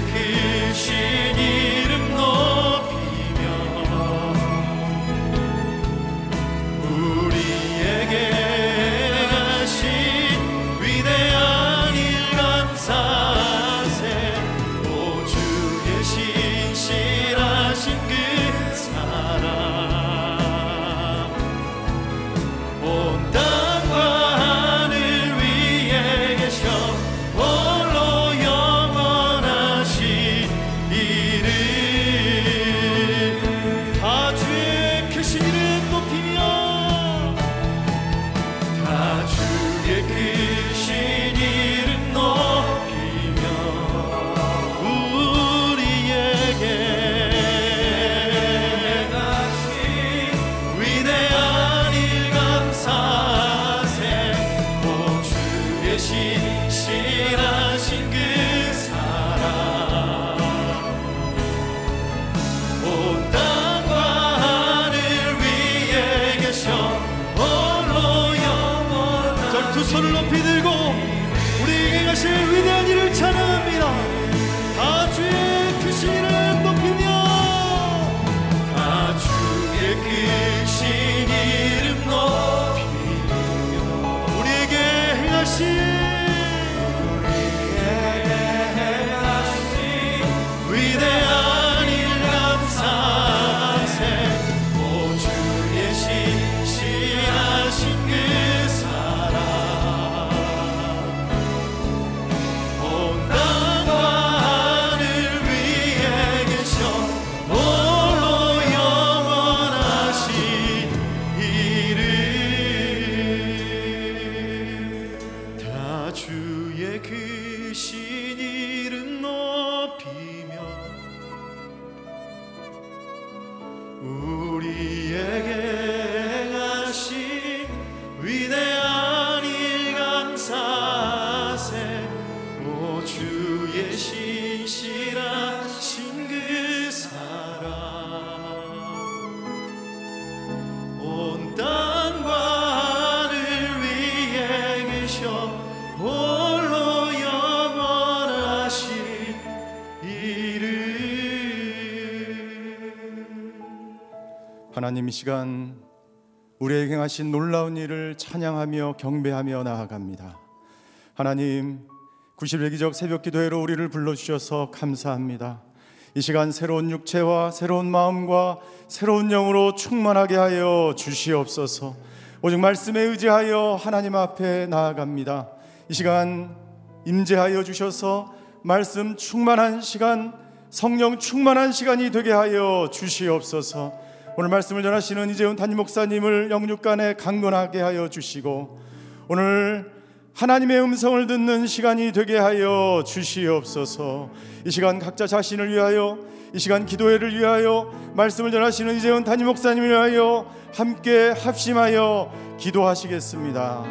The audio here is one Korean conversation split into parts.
그 지키시기를 우 하나님 이 시간 우리에게 행하신 놀라운 일을 찬양하며 경배하며 나아갑니다. 하나님 90일 기적 새벽 기도회로 우리를 불러주셔서 감사합니다. 이 시간 새로운 육체와 새로운 마음과 새로운 영으로 충만하게 하여 주시옵소서. 오직 말씀에 의지하여 하나님 앞에 나아갑니다. 이 시간 임재하여 주셔서 말씀 충만한 시간, 성령 충만한 시간이 되게 하여 주시옵소서. 오늘 말씀을 전하시는 이재훈 담임 목사님을 영육간에 강건하게 하여 주시고 오늘 하나님의 음성을 듣는 시간이 되게 하여 주시옵소서. 이 시간 각자 자신을 위하여 이 시간 기도회를 위하여 말씀을 전하시는 이재훈 담임 목사님을 위하여 함께 합심하여 기도하시겠습니다.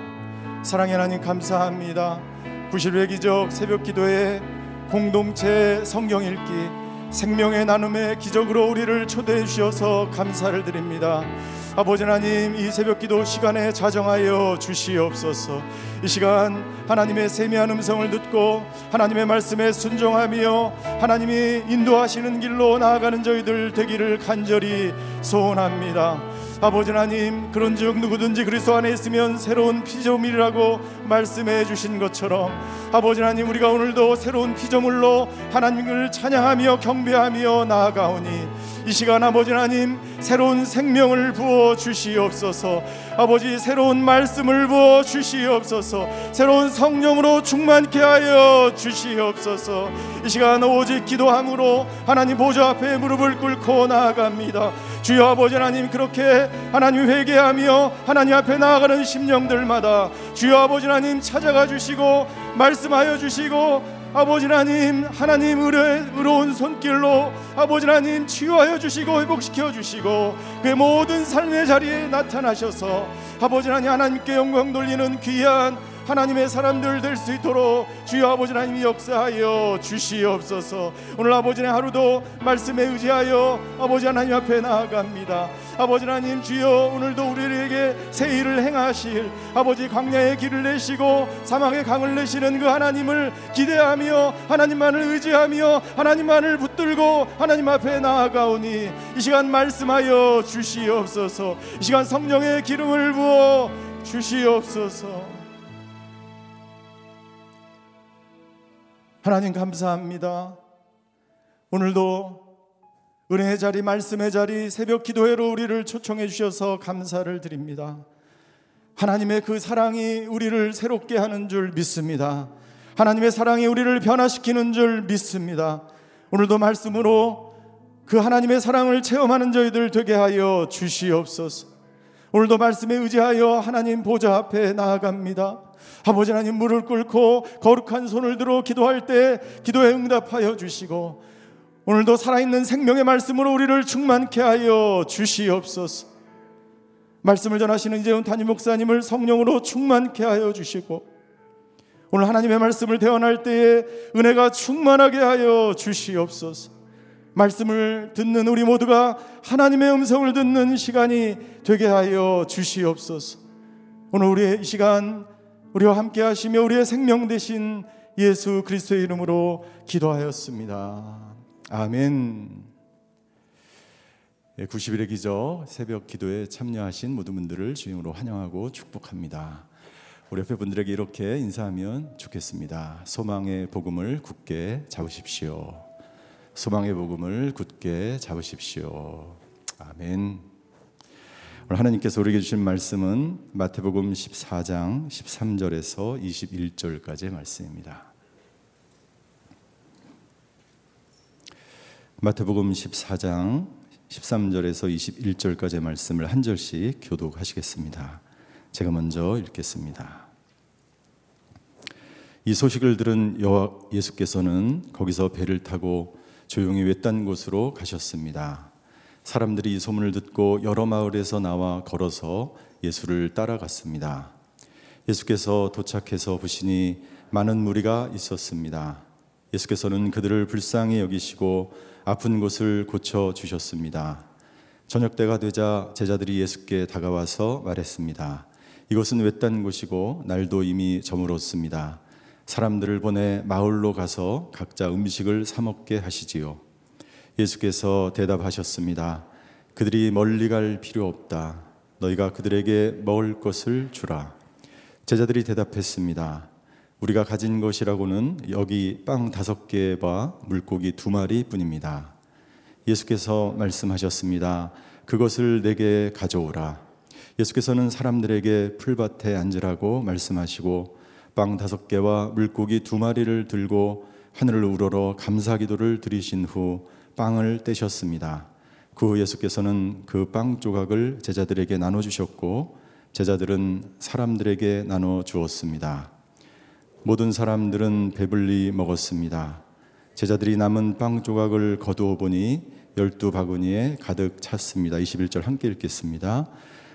사랑의 하나님 감사합니다. 90회 기적 새벽 기도회 공동체 성경 읽기 생명의 나눔의 기적으로 우리를 초대해 주셔서 감사를 드립니다. 아버지 하나님 이 새벽 기도 시간에 자정하여 주시옵소서. 이 시간 하나님의 세미한 음성을 듣고 하나님의 말씀에 순종하며 하나님이 인도하시는 길로 나아가는 저희들 되기를 간절히 소원합니다. 아버지 하나님 그런즉 누구든지 그리스도 안에 있으면 새로운 피조물이라고 말씀해 주신 것처럼 아버지 하나님 우리가 오늘도 새로운 피조물로 하나님을 찬양하며 경배하며 나아가오니 이 시간 아버지 하나님 새로운 생명을 부어 주시옵소서. 아버지 새로운 말씀을 부어 주시옵소서. 새로운 성령으로 충만케 하여 주시옵소서. 이 시간 오직 기도함으로 하나님 보좌 앞에 무릎을 꿇고 나아갑니다 주여 아버지 하나님 그렇게 하나님 회개하며 하나님 앞에 나아가는 심령들마다 주여 아버지 하나님 찾아가 주시고 말씀하여 주시고 아버지 하나님 하나님 의뢰, 의로운 손길로 아버지 하나님 치유하여 주시고 회복시켜 주시고 그 모든 삶의 자리에 나타나셔서 아버지 하나님 하나님께 영광 돌리는 귀한 하나님의 사람들 될 수 있도록 주여 아버지 하나님이 역사하여 주시옵소서. 오늘 아버지의 하루도 말씀에 의지하여 아버지 하나님 앞에 나아갑니다. 아버지 하나님 주여 오늘도 우리에게 새 일을 행하실 아버지 광야의 길을 내시고 사막의 강을 내시는 그 하나님을 기대하며 하나님만을 의지하며 하나님만을 붙들고 하나님 앞에 나아가오니 이 시간 말씀하여 주시옵소서. 이 시간 성령의 기름을 부어 주시옵소서 하나님 감사합니다. 오늘도 은혜의 자리, 말씀의 자리, 새벽 기도회로 우리를 초청해 주셔서 감사를 드립니다. 하나님의 그 사랑이 우리를 새롭게 하는 줄 믿습니다. 하나님의 사랑이 우리를 변화시키는 줄 믿습니다. 오늘도 말씀으로 그 하나님의 사랑을 체험하는 저희들 되게 하여 주시옵소서. 오늘도 말씀에 의지하여 하나님 보좌 앞에 나아갑니다. 아버지 하나님 무릎 꿇고 거룩한 손을 들어 기도할 때 기도에 응답하여 주시고 오늘도 살아있는 생명의 말씀으로 우리를 충만케 하여 주시옵소서. 말씀을 전하시는 이재훈 담임 목사님을 성령으로 충만케 하여 주시고 오늘 하나님의 말씀을 대언할 때에 은혜가 충만하게 하여 주시옵소서. 말씀을 듣는 우리 모두가 하나님의 음성을 듣는 시간이 되게 하여 주시옵소서. 오늘 우리의 이 시간 우리와 함께 하시며 우리의 생명 되신 예수 그리스도의 이름으로 기도하였습니다. 아멘. 90일의 기적 새벽 기도에 참여하신 모든 분들을 주임으로 환영하고 축복합니다. 우리 옆에 분들에게 이렇게 인사하면 좋겠습니다. 소망의 복음을 굳게 잡으십시오. 소망의 복음을 굳게 잡으십시오. 아멘. 오늘 하나님께서 우리에게 주신 말씀은 마태복음 14장 13절에서 21절까지의 말씀입니다. 마태복음 14장 13절에서 21절까지의 말씀을 한 절씩 교독하시겠습니다. 제가 먼저 읽겠습니다. 이 소식을 들은 예수께서는 거기서 배를 타고 조용히 외딴 곳으로 가셨습니다. 사람들이 이 소문을 듣고 여러 마을에서 나와 걸어서 예수를 따라갔습니다. 예수께서 도착해서 보시니 많은 무리가 있었습니다. 예수께서는 그들을 불쌍히 여기시고 아픈 곳을 고쳐 주셨습니다. 저녁 때가 되자 제자들이 예수께 다가와서 말했습니다. 이곳은 외딴 곳이고 날도 이미 저물었습니다. 사람들을 보내 마을로 가서 각자 음식을 사 먹게 하시지요. 예수께서 대답하셨습니다. 그들이 멀리 갈 필요 없다. 너희가 그들에게 먹을 것을 주라. 제자들이 대답했습니다. 우리가 가진 것이라고는 여기 빵 다섯 개와 물고기 두 마리 뿐입니다. 예수께서 말씀하셨습니다. 그것을 내게 가져오라. 예수께서는 사람들에게 풀밭에 앉으라고 말씀하시고 빵 다섯 개와 물고기 두 마리를 들고 하늘을 우러러 감사 기도를 드리신 후 빵을 떼셨습니다. 그 후 예수께서는 그 빵 조각을 제자들에게 나눠 주셨고 제자들은 사람들에게 나눠 주었습니다. 모든 사람들은 배불리 먹었습니다. 제자들이 남은 빵 조각을 거두어 보니 열두 바구니에 가득 찼습니다. 21절 함께 읽겠습니다.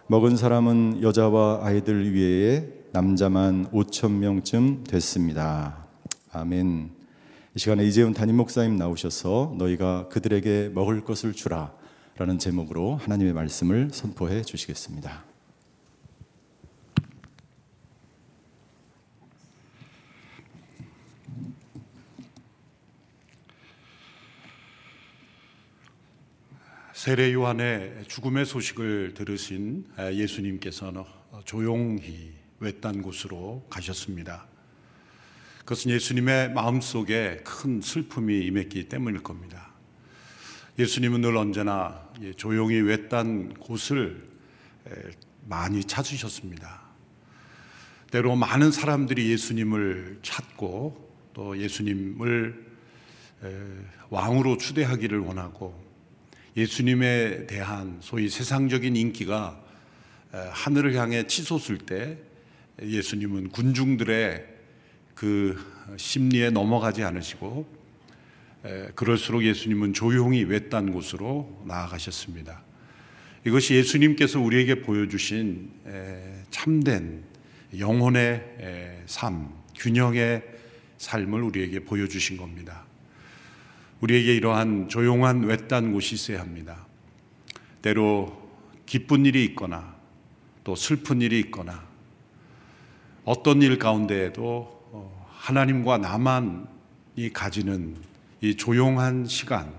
먹은 사람은 여자와 아이들 위에 남자만 5천 명쯤 됐습니다. 아멘. 이 시간에 이재훈 담임 목사님 나오셔서 너희가 그들에게 먹을 것을 주라 라는 제목으로 하나님의 말씀을 선포해 주시겠습니다. 세례 요한의 죽음의 소식을 들으신 예수님께서는 조용히 외딴 곳으로 가셨습니다. 그것은 예수님의 마음속에 큰 슬픔이 임했기 때문일 겁니다. 예수님은 늘 언제나 조용히 외딴 곳을 많이 찾으셨습니다. 때로 많은 사람들이 예수님을 찾고 또 예수님을 왕으로 추대하기를 원하고 예수님에 대한 소위 세상적인 인기가 하늘을 향해 치솟을 때 예수님은 군중들의 그 심리에 넘어가지 않으시고 그럴수록 예수님은 조용히 외딴 곳으로 나아가셨습니다. 이것이 예수님께서 우리에게 보여주신 참된 영혼의 삶, 균형의 삶을 우리에게 보여주신 겁니다. 우리에게 이러한 조용한 외딴 곳이 있어야 합니다. 때로 기쁜 일이 있거나 또 슬픈 일이 있거나 어떤 일 가운데에도 하나님과 나만이 가지는 이 조용한 시간,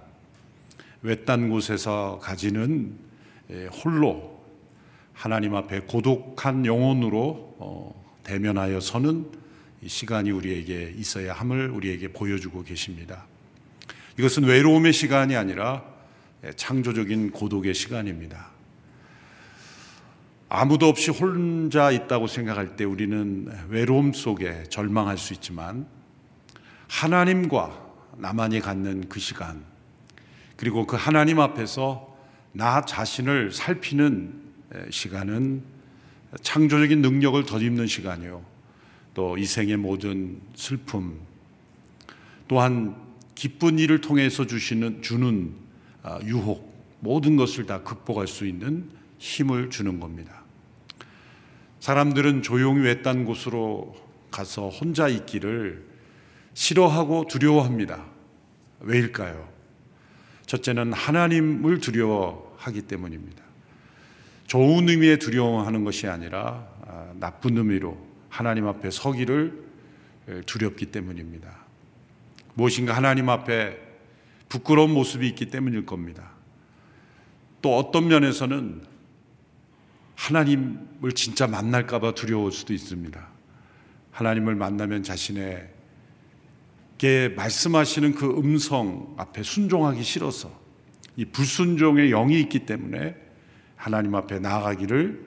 외딴 곳에서 가지는 예, 홀로 하나님 앞에 고독한 영혼으로 어, 대면하여 서는 시간이 우리에게 있어야 함을 우리에게 보여주고 계십니다. 이것은 외로움의 시간이 아니라 예, 창조적인 고독의 시간입니다. 아무도 없이 혼자 있다고 생각할 때 우리는 외로움 속에 절망할 수 있지만 하나님과 나만이 갖는 그 시간 그리고 그 하나님 앞에서 나 자신을 살피는 시간은 창조적인 능력을 덧입는 시간이요. 또 이생의 모든 슬픔 또한 기쁜 일을 통해서 주시는 주는 아, 유혹 모든 것을 다 극복할 수 있는 힘을 주는 겁니다. 사람들은 조용히 외딴 곳으로 가서 혼자 있기를 싫어하고 두려워합니다. 왜일까요? 첫째는 하나님을 두려워하기 때문입니다. 좋은 의미의 두려워하는 것이 아니라 아, 나쁜 의미로 하나님 앞에 서기를 두렵기 때문입니다. 무엇인가 하나님 앞에 부끄러운 모습이 있기 때문일 겁니다. 또 어떤 면에서는 하나님을 진짜 만날까봐 두려울 수도 있습니다. 하나님을 만나면 자신에게 말씀하시는 그 음성 앞에 순종하기 싫어서 이 불순종의 영이 있기 때문에 하나님 앞에 나아가기를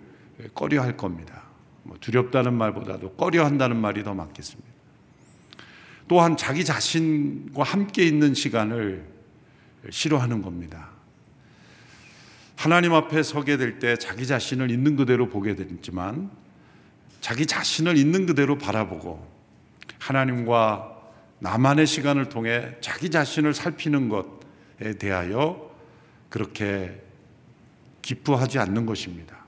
꺼려 할 겁니다. 뭐 두렵다는 말보다도 꺼려 한다는 말이 더 맞겠습니다. 또한 자기 자신과 함께 있는 시간을 싫어하는 겁니다. 하나님 앞에 서게 될 때 자기 자신을 있는 그대로 보게 되지만 자기 자신을 있는 그대로 바라보고 하나님과 나만의 시간을 통해 자기 자신을 살피는 것에 대하여 그렇게 기뻐하지 않는 것입니다.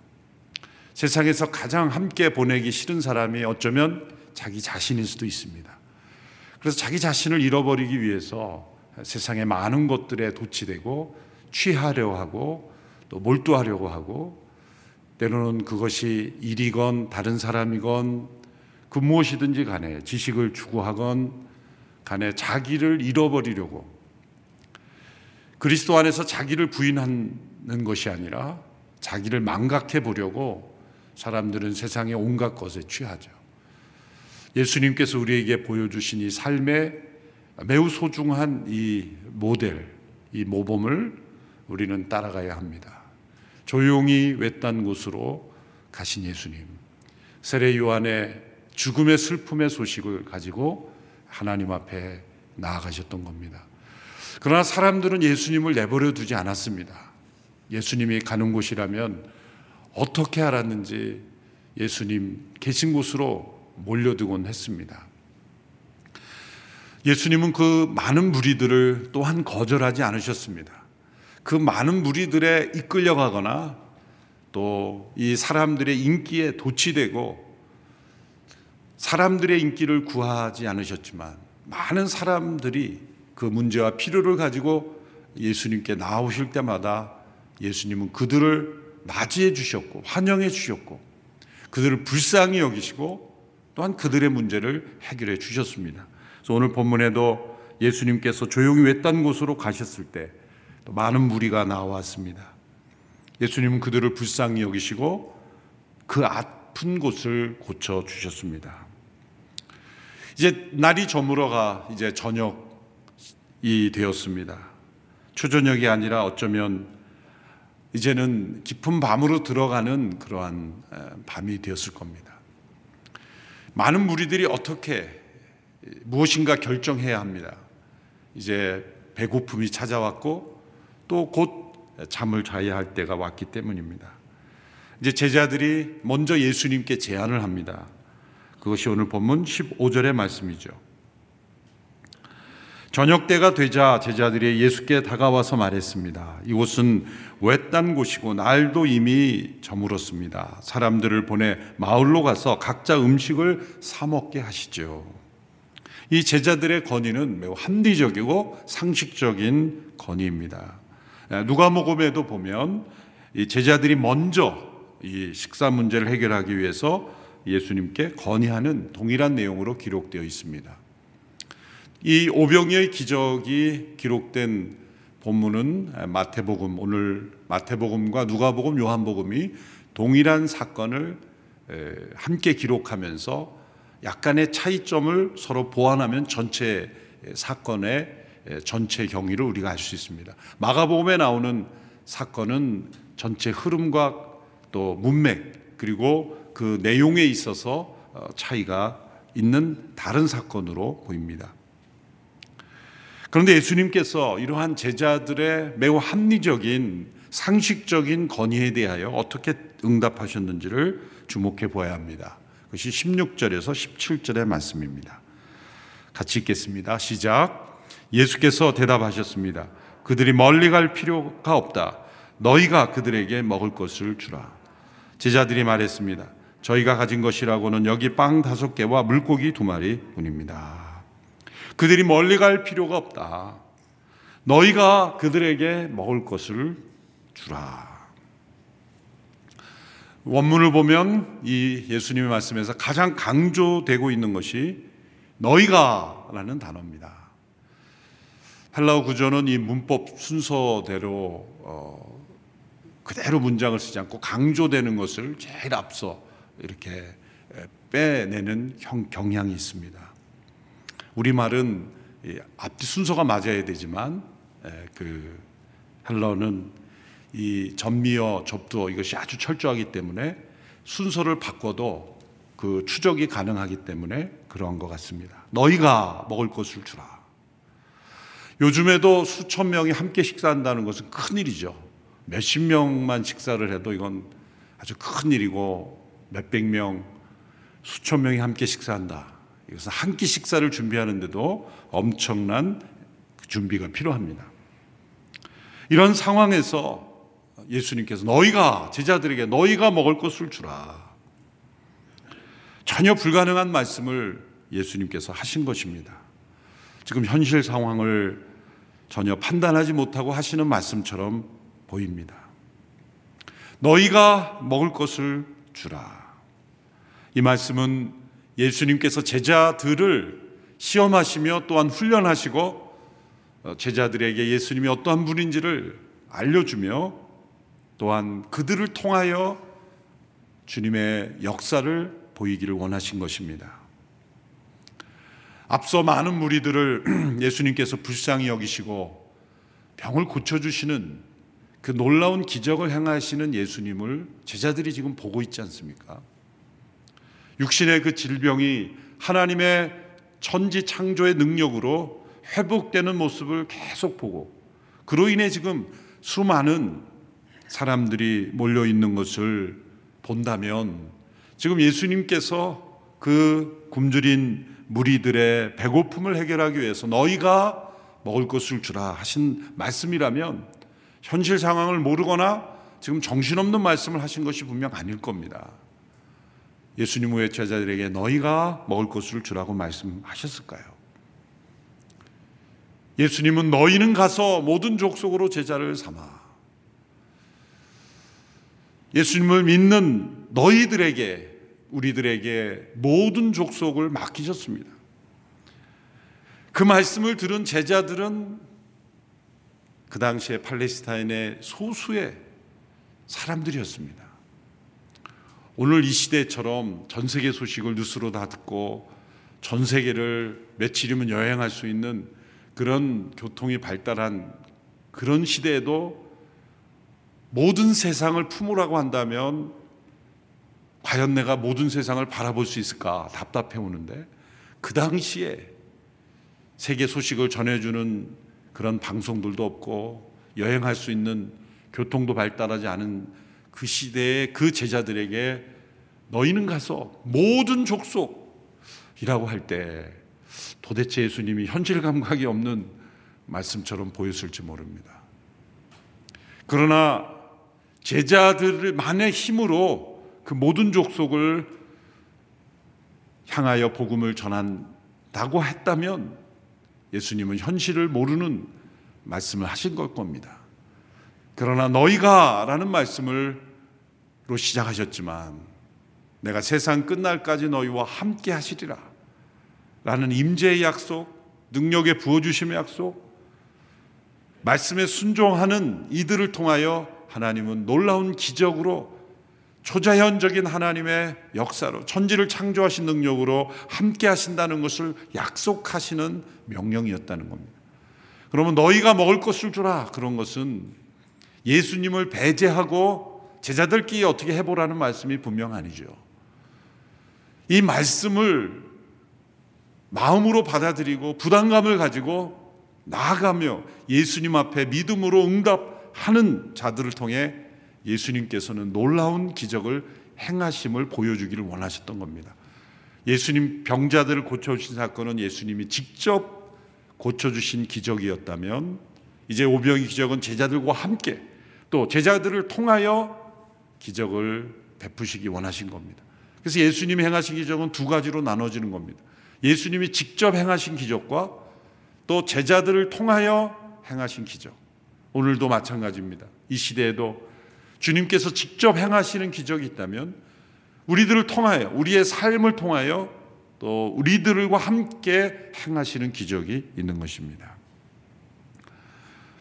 세상에서 가장 함께 보내기 싫은 사람이 어쩌면 자기 자신일 수도 있습니다. 그래서 자기 자신을 잃어버리기 위해서 세상의 많은 것들에 도취되고 취하려 하고 또 몰두하려고 하고 때로는 그것이 일이건 다른 사람이건 그 무엇이든지 간에 지식을 추구하건 간에 자기를 잃어버리려고 그리스도 안에서 자기를 부인하는 것이 아니라 자기를 망각해 보려고 사람들은 세상의 온갖 것에 취하죠. 예수님께서 우리에게 보여주신 이 삶의 매우 소중한 이 모델, 이 모범을 우리는 따라가야 합니다. 조용히 외딴 곳으로 가신 예수님. 세례 요한의 죽음의 슬픔의 소식을 가지고 하나님 앞에 나아가셨던 겁니다. 그러나 사람들은 예수님을 내버려 두지 않았습니다. 예수님이 가는 곳이라면 어떻게 알았는지 예수님 계신 곳으로 몰려들곤 했습니다. 예수님은 그 많은 무리들을 또한 거절하지 않으셨습니다. 그 많은 무리들에 이끌려가거나 또 이 사람들의 인기에 도취되고 사람들의 인기를 구하지 않으셨지만 많은 사람들이 그 문제와 필요를 가지고 예수님께 나오실 때마다 예수님은 그들을 맞이해 주셨고 환영해 주셨고 그들을 불쌍히 여기시고 또한 그들의 문제를 해결해 주셨습니다. 그래서 오늘 본문에도 예수님께서 조용히 외딴 곳으로 가셨을 때 많은 무리가 나왔습니다. 예수님은 그들을 불쌍히 여기시고 그 아픈 곳을 고쳐 주셨습니다. 이제 날이 저물어가 이제 저녁이 되었습니다. 초저녁이 아니라 어쩌면 이제는 깊은 밤으로 들어가는 그러한 밤이 되었을 겁니다. 많은 무리들이 어떻게 무엇인가 결정해야 합니다. 이제 배고픔이 찾아왔고 또 곧 잠을 자야 할 때가 왔기 때문입니다. 이제 제자들이 먼저 예수님께 제안을 합니다. 그것이 오늘 본문 15절의 말씀이죠. 저녁 때가 되자 제자들이 예수께 다가와서 말했습니다. 이곳은 외딴 곳이고 날도 이미 저물었습니다. 사람들을 보내 마을로 가서 각자 음식을 사 먹게 하시죠. 이 제자들의 건의는 매우 합리적이고 상식적인 건의입니다. 누가복음에도 보면 이 제자들이 먼저 이 식사 문제를 해결하기 위해서 예수님께 건의하는 동일한 내용으로 기록되어 있습니다. 이 오병이의 기적이 기록된 본문은 마태복음 오늘 마태복음과 누가복음 요한복음이 동일한 사건을 함께 기록하면서 약간의 차이점을 서로 보완하면 전체 사건의 전체 경위를 우리가 알 수 있습니다. 마가복음에 나오는 사건은 전체 흐름과 또 문맥 그리고 그 내용에 있어서 어, 차이가 있는 다른 사건으로 보입니다. 그런데 예수님께서 이러한 제자들의 매우 합리적인 상식적인 건의에 대하여 어떻게 응답하셨는지를 주목해 보아야 합니다. 그것이 16절에서 17절의 말씀입니다. 같이 읽겠습니다. 시작. 예수께서 대답하셨습니다. 그들이 멀리 갈 필요가 없다. 너희가 그들에게 먹을 것을 주라. 제자들이 말했습니다. 저희가 가진 것이라고는 여기 빵 다섯 개와 물고기 두 마리 뿐입니다. 그들이 멀리 갈 필요가 없다. 너희가 그들에게 먹을 것을 주라. 원문을 보면 이 예수님의 말씀에서 가장 강조되고 있는 것이 너희가 라는 단어입니다. 헬라어 구조는 이 문법 순서대로 어, 그대로 문장을 쓰지 않고 강조되는 것을 제일 앞서 이렇게 빼내는 경향이 있습니다. 우리 말은 앞뒤 순서가 맞아야 되지만 그 헬러는 이 전미어 접두어 이것이 아주 철저하기 때문에 순서를 바꿔도 그 추적이 가능하기 때문에 그러한 것 같습니다. 너희가 먹을 것을 주라. 요즘에도 수천 명이 함께 식사한다는 것은 큰 일이죠. 몇십 명만 식사를 해도 이건 아주 큰 일이고 몇백 명, 수천 명이 함께 식사한다. 이것은 한 끼 식사를 준비하는데도 엄청난 준비가 필요합니다. 이런 상황에서 예수님께서 너희가 제자들에게 너희가 먹을 것을 주라. 전혀 불가능한 말씀을 예수님께서 하신 것입니다. 지금 현실 상황을 전혀 판단하지 못하고 하시는 말씀처럼 보입니다. 너희가 먹을 것을 주라. 이 말씀은 예수님께서 제자들을 시험하시며 또한 훈련하시고 어, 제자들에게 예수님이 어떠한 분인지를 알려주며 또한 그들을 통하여 주님의 역사를 보이기를 원하신 것입니다. 앞서 많은 무리들을 예수님께서 불쌍히 여기시고 병을 고쳐주시는 그 놀라운 기적을 행하시는 예수님을 제자들이 지금 보고 있지 않습니까? 육신의 그 질병이 하나님의 천지 창조의 능력으로 회복되는 모습을 계속 보고 그로 인해 지금 수많은 사람들이 몰려 있는 것을 본다면 지금 예수님께서 그 굶주린 무리들의 배고픔을 해결하기 위해서 너희가 먹을 것을 주라 하신 말씀이라면 현실 상황을 모르거나 지금 정신없는 말씀을 하신 것이 분명 아닐 겁니다. 예수님 후의 제자들에게 너희가 먹을 것을 주라고 말씀하셨을까요? 예수님은 너희는 가서 모든 족속으로 제자를 삼아 예수님을 믿는 너희들에게 우리들에게 모든 족속을 맡기셨습니다. 그 말씀을 들은 제자들은 그 당시에 팔레스타인의 소수의 사람들이었습니다. 오늘 이 시대처럼 전 세계 소식을 뉴스로 다 듣고 전 세계를 며칠이면 여행할 수 있는 그런 교통이 발달한 그런 시대에도 모든 세상을 품으라고 한다면 과연 내가 모든 세상을 바라볼 수 있을까 답답해 오는데 그 당시에 세계 소식을 전해주는 그런 방송들도 없고 여행할 수 있는 교통도 발달하지 않은 그 시대의 그 제자들에게 너희는 가서 모든 족속이라고 할 때 도대체 예수님이 현실 감각이 없는 말씀처럼 보였을지 모릅니다. 그러나 제자들만의 힘으로 그 모든 족속을 향하여 복음을 전한다고 했다면 예수님은 현실을 모르는 말씀을 하신 걸 겁니다. 그러나 너희가 라는 말씀을로 시작하셨지만 내가 세상 끝날까지 너희와 함께 하시리라 라는 임재의 약속, 능력의 부어주심의 약속, 말씀에 순종하는 이들을 통하여 하나님은 놀라운 기적으로 초자연적인 하나님의 역사로 천지를 창조하신 능력으로 함께 하신다는 것을 약속하시는 명령이었다는 겁니다. 그러면 너희가 먹을 것을 주라. 그런 것은 예수님을 배제하고 제자들끼리 어떻게 해보라는 말씀이 분명 아니죠. 이 말씀을 마음으로 받아들이고 부담감을 가지고 나아가며 예수님 앞에 믿음으로 응답 하는 자들을 통해 예수님께서는 놀라운 기적을 행하심을 보여주기를 원하셨던 겁니다. 예수님 병자들을 고쳐주신 사건은 예수님이 직접 고쳐주신 기적이었다면 이제 오병의 기적은 제자들과 함께 또 제자들을 통하여 기적을 베푸시기 원하신 겁니다. 그래서 예수님이 행하신 기적은 두 가지로 나눠지는 겁니다. 예수님이 직접 행하신 기적과 또 제자들을 통하여 행하신 기적. 오늘도 마찬가지입니다. 이 시대에도 주님께서 직접 행하시는 기적이 있다면 우리들을 통하여 우리의 삶을 통하여 또 우리들과 함께 행하시는 기적이 있는 것입니다.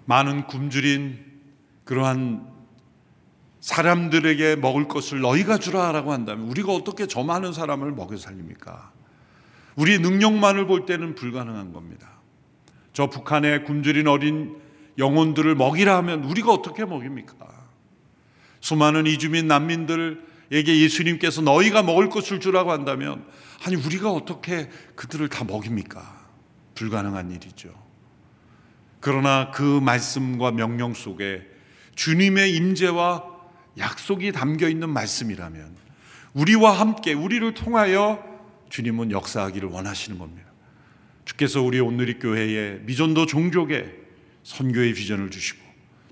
많은 굶주린 그러한 사람들에게 먹을 것을 너희가 주라라고 한다면 우리가 어떻게 저 많은 사람을 먹여 살립니까? 우리의 능력만을 볼 때는 불가능한 겁니다. 저 북한의 굶주린 어린 영혼들을 먹이라 하면 우리가 어떻게 먹입니까? 수많은 이주민 난민들에게 예수님께서 너희가 먹을 것을 주라고 한다면 아니 우리가 어떻게 그들을 다 먹입니까? 불가능한 일이죠. 그러나 그 말씀과 명령 속에 주님의 임재와 약속이 담겨 있는 말씀이라면 우리와 함께 우리를 통하여 주님은 역사하기를 원하시는 겁니다. 주께서 우리 오늘리 교회에 미전도 종족에 선교의 비전을 주시고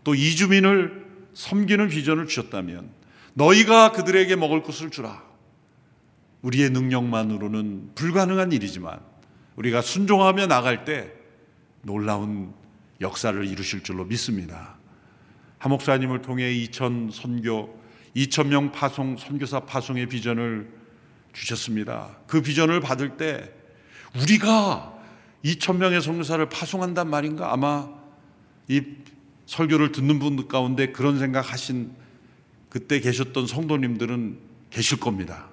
또 이주민을 섬기는 비전을 주셨다면 너희가 그들에게 먹을 것을 주라. 우리의 능력만으로는 불가능한 일이지만 우리가 순종하며 나갈 때 놀라운 역사를 이루실 줄로 믿습니다. 하 목사님을 통해 2천 선교, 2천 명 파송 선교사 파송의 비전을 주셨습니다. 그 비전을 받을 때 우리가 2천 명의 선교사를 파송한단 말인가? 아마 이 설교를 듣는 분들 가운데 그런 생각 하신 그때 계셨던 성도님들은 계실 겁니다.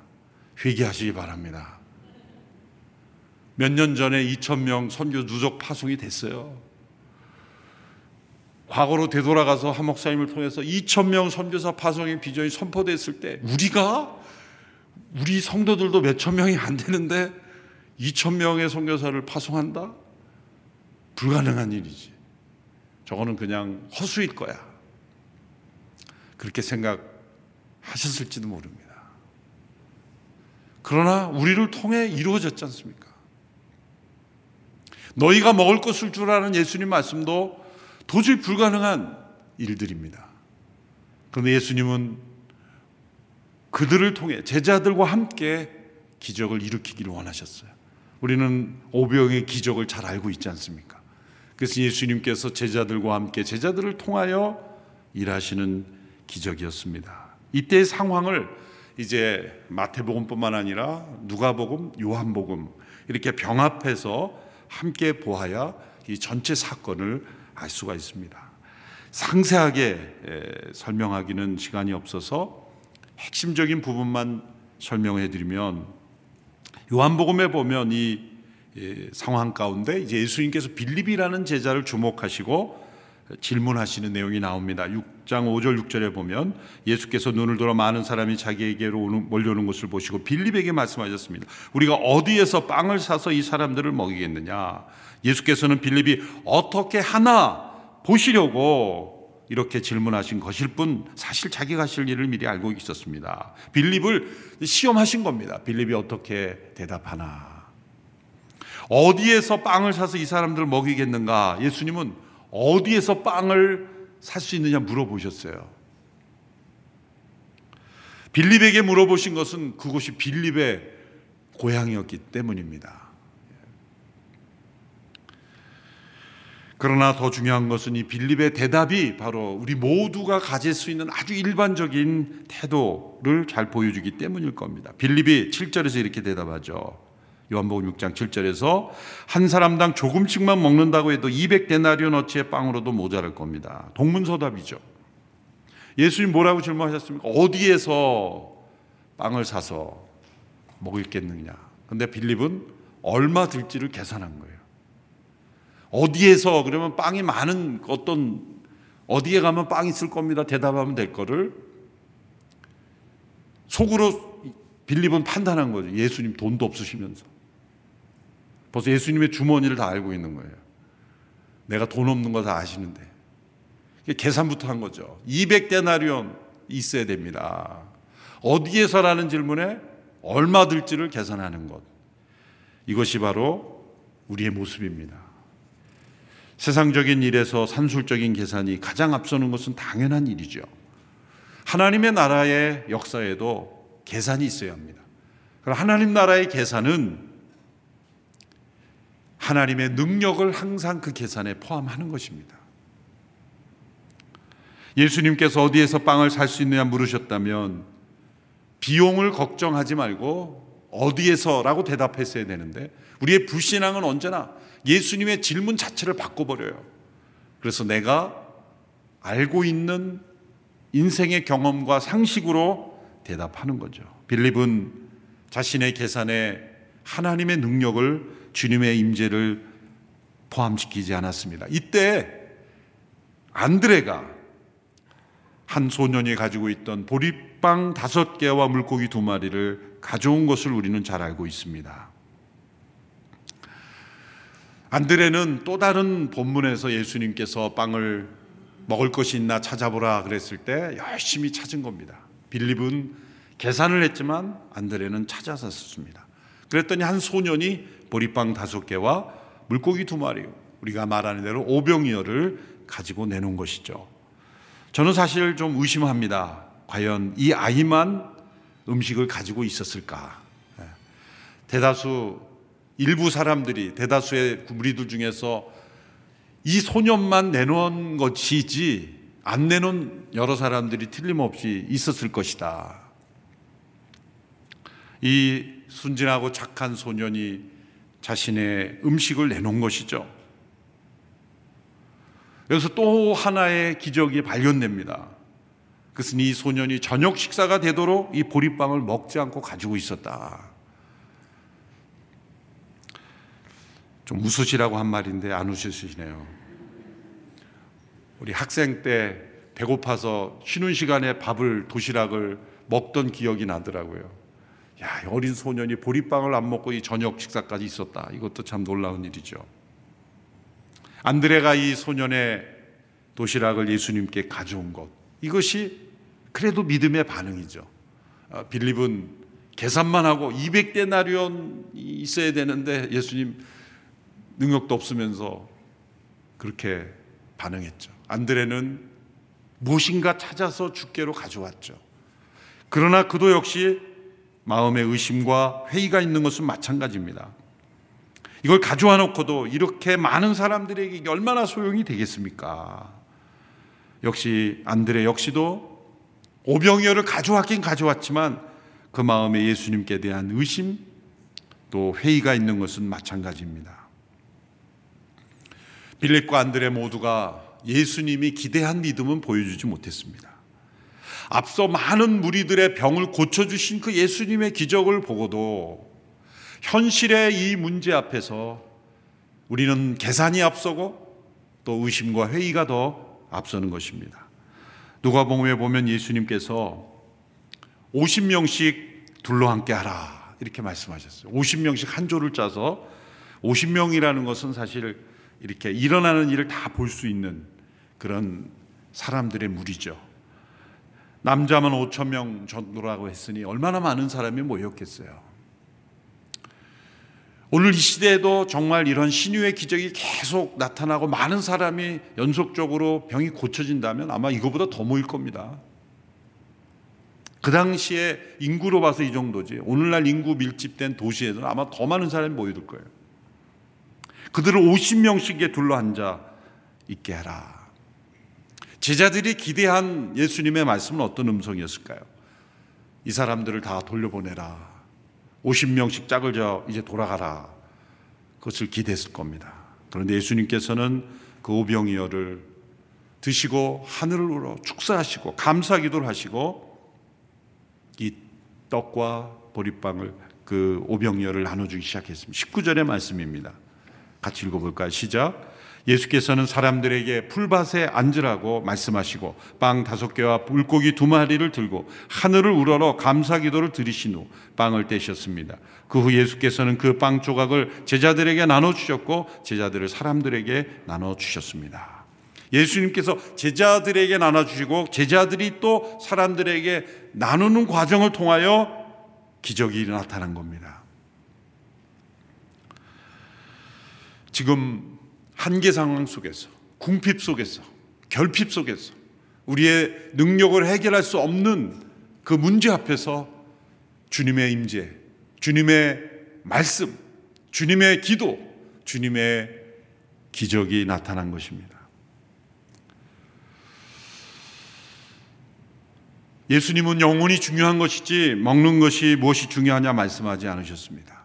회개하시기 바랍니다. 몇 년 전에 2천 명 선교 누적 파송이 됐어요. 과거로 되돌아가서 한 목사님을 통해서 2천 명 선교사 파송의 비전이 선포됐을 때 우리가 우리 성도들도 몇천 명이 안 되는데 2천 명의 선교사를 파송한다? 불가능한 일이지. 저거는 그냥 허수일 거야. 그렇게 생각하셨을지도 모릅니다. 그러나 우리를 통해 이루어졌지 않습니까? 너희가 먹을 것을 주라는 예수님 말씀도 도저히 불가능한 일들입니다. 그런데 예수님은 그들을 통해 제자들과 함께 기적을 일으키기를 원하셨어요. 우리는 오병의 기적을 잘 알고 있지 않습니까? 그래서 예수님께서 제자들과 함께 제자들을 통하여 일하시는 기적이었습니다. 이때의 상황을 이제 마태복음뿐만 아니라 누가복음, 요한복음 이렇게 병합해서 함께 보아야 이 전체 사건을 알 수가 있습니다. 상세하게 설명하기는 시간이 없어서 핵심적인 부분만 설명해 드리면 요한복음에 보면 이 상황 가운데 이제 예수님께서 빌립이라는 제자를 주목하시고 질문하시는 내용이 나옵니다. 6장 5절 6절에 보면 예수께서 눈을 들어 많은 사람이 자기에게로 몰려오는 것을 보시고 빌립에게 말씀하셨습니다. 우리가 어디에서 빵을 사서 이 사람들을 먹이겠느냐? 예수께서는 빌립이 어떻게 하나 보시려고 이렇게 질문하신 것일 뿐 사실 자기가 하실 일을 미리 알고 있었습니다. 빌립을 시험하신 겁니다. 빌립이 어떻게 대답하나. 어디에서 빵을 사서 이 사람들을 먹이겠는가? 예수님은 어디에서 빵을 살 수 있느냐 물어보셨어요. 빌립에게 물어보신 것은 그곳이 빌립의 고향이었기 때문입니다. 그러나 더 중요한 것은 이 빌립의 대답이 바로 우리 모두가 가질 수 있는 아주 일반적인 태도를 잘 보여주기 때문일 겁니다. 빌립이 7절에서 이렇게 대답하죠. 요한복음 6장 7절에서 한 사람당 조금씩만 먹는다고 해도 200데나리온어치의 빵으로도 모자랄 겁니다. 동문서답이죠. 예수님 뭐라고 질문하셨습니까? 어디에서 빵을 사서 먹겠느냐? 근데 빌립은 얼마 들지를 계산한 거예요. 어디에서 그러면 빵이 많은 어떤 어디에 가면 빵 있을 겁니다. 대답하면 될 거를 속으로 빌립은 판단한 거죠. 예수님 돈도 없으시면서. 벌써 예수님의 주머니를 다 알고 있는 거예요. 내가 돈 없는 거 다 아시는데. 계산부터 한 거죠. 200데나리온 있어야 됩니다. 어디에서라는 질문에 얼마 들지를 계산하는 것. 이것이 바로 우리의 모습입니다. 세상적인 일에서 산술적인 계산이 가장 앞서는 것은 당연한 일이죠. 하나님의 나라의 역사에도 계산이 있어야 합니다. 하나님 나라의 계산은 하나님의 능력을 항상 그 계산에 포함하는 것입니다. 예수님께서 어디에서 빵을 살 수 있느냐 물으셨다면 비용을 걱정하지 말고 어디에서라고 대답했어야 되는데 우리의 불신앙은 언제나 예수님의 질문 자체를 바꿔버려요. 그래서 내가 알고 있는 인생의 경험과 상식으로 대답하는 거죠. 빌립은 자신의 계산에 하나님의 능력을 주님의 임재를 포함시키지 않았습니다. 이때 안드레가 한 소년이 가지고 있던 보리빵 다섯 개와 물고기 두 마리를 가져온 것을 우리는 잘 알고 있습니다. 안드레는 또 다른 본문에서 예수님께서 빵을 먹을 것이 있나 찾아보라 그랬을 때 열심히 찾은 겁니다. 빌립은 계산을 했지만 안드레는 찾아서 썼습니다. 그랬더니 한 소년이 보리빵 다섯 개와 물고기 두 마리, 우리가 말하는 대로 오병이어를 가지고 내놓은 것이죠. 저는 사실 좀 의심합니다. 과연 이 아이만 음식을 가지고 있었을까? 예. 대다수 일부 사람들이 대다수의 무리들 중에서 이 소년만 내놓은 것이지 안 내놓은 여러 사람들이 틀림없이 있었을 것이다. 이 순진하고 착한 소년이 자신의 음식을 내놓은 것이죠. 여기서 또 하나의 기적이 발견됩니다. 그것은 이 소년이 저녁 식사가 되도록 이 보리빵을 먹지 않고 가지고 있었다. 좀 웃으시라고 한 말인데 안 웃으시네요. 우리 학생 때 배고파서 쉬는 시간에 밥을 도시락을 먹던 기억이 나더라고요. 야, 어린 소년이 보리빵을 안 먹고 이 저녁 식사까지 있었다. 이것도 참 놀라운 일이죠. 안드레가 이 소년의 도시락을 예수님께 가져온 것 이것이 그래도 믿음의 반응이죠. 아, 빌립은 계산만 하고 200대 나리온 있어야 되는데 예수님 능력도 없으면서 그렇게 반응했죠. 안드레는 무엇인가 찾아서 주께로 가져왔죠. 그러나 그도 역시 마음의 의심과 회의가 있는 것은 마찬가지입니다. 이걸 가져와 놓고도 이렇게 많은 사람들에게 얼마나 소용이 되겠습니까? 역시 안드레 역시도 오병이어를 가져왔긴 가져왔지만 그 마음에 예수님께 대한 의심 또 회의가 있는 것은 마찬가지입니다. 빌립과 안드레 모두가 예수님이 기대한 믿음은 보여주지 못했습니다. 앞서 많은 무리들의 병을 고쳐주신 그 예수님의 기적을 보고도 현실의 이 문제 앞에서 우리는 계산이 앞서고 또 의심과 회의가 더 앞서는 것입니다. 누가 복음에 보면 예수님께서 50명씩 둘러 함께 하라 이렇게 말씀하셨어요. 50명씩 한 조를 짜서 50명이라는 것은 사실 이렇게 일어나는 일을 다 볼 수 있는 그런 사람들의 무리죠. 남자만 5천 명 정도라고 했으니 얼마나 많은 사람이 모였겠어요. 오늘 이 시대에도 정말 이런 신유의 기적이 계속 나타나고 많은 사람이 연속적으로 병이 고쳐진다면 아마 이거보다 더 모일 겁니다. 그 당시에 인구로 봐서 이 정도지. 오늘날 인구 밀집된 도시에서는 아마 더 많은 사람이 모여들 거예요. 그들을 50명씩에 둘러 앉아 있게 해라. 제자들이 기대한 예수님의 말씀은 어떤 음성이었을까요? 이 사람들을 다 돌려보내라. 50명씩 짝을 져 이제 돌아가라. 그것을 기대했을 겁니다. 그런데 예수님께서는 그 오병이어를 드시고 우러 축사하시고 감사 기도를 하시고 이 떡과 보리빵을 그 오병이어를 나눠주기 시작했습니다. 19절의 말씀입니다. 같이 읽어볼까요? 시작. 예수께서는 사람들에게 풀밭에 앉으라고 말씀하시고 빵 다섯 개와 물고기 두 마리를 들고 하늘을 우러러 감사 기도를 드리신 후 빵을 떼셨습니다. 그 후 예수께서는 그 빵 조각을 제자들에게 나눠 주셨고 제자들을 사람들에게 나눠 주셨습니다. 예수님께서 제자들에게 나눠 주시고 제자들이 또 사람들에게 나누는 과정을 통하여 기적이 나타난 겁니다. 지금 한계 상황 속에서, 궁핍 속에서, 결핍 속에서, 우리의 능력을 해결할 수 없는 그 문제 앞에서 주님의 임재, 주님의 말씀, 주님의 기도, 주님의 기적이 나타난 것입니다. 예수님은 영혼이 중요한 것이지 먹는 것이 무엇이 중요하냐 말씀하지 않으셨습니다.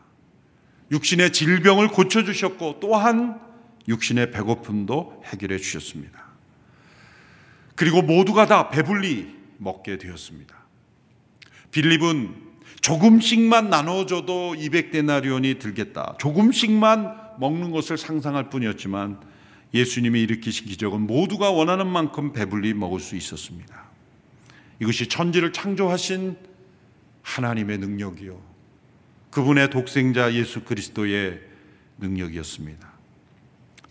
육신의 질병을 고쳐주셨고 또한 육신의 배고픔도 해결해 주셨습니다. 그리고 모두가 다 배불리 먹게 되었습니다. 빌립은 조금씩만 나눠줘도 200데나리온이 들겠다. 조금씩만 먹는 것을 상상할 뿐이었지만 예수님이 일으키신 기적은 모두가 원하는 만큼 배불리 먹을 수 있었습니다. 이것이 천지를 창조하신 하나님의 능력이요. 그분의 독생자 예수 그리스도의 능력이었습니다.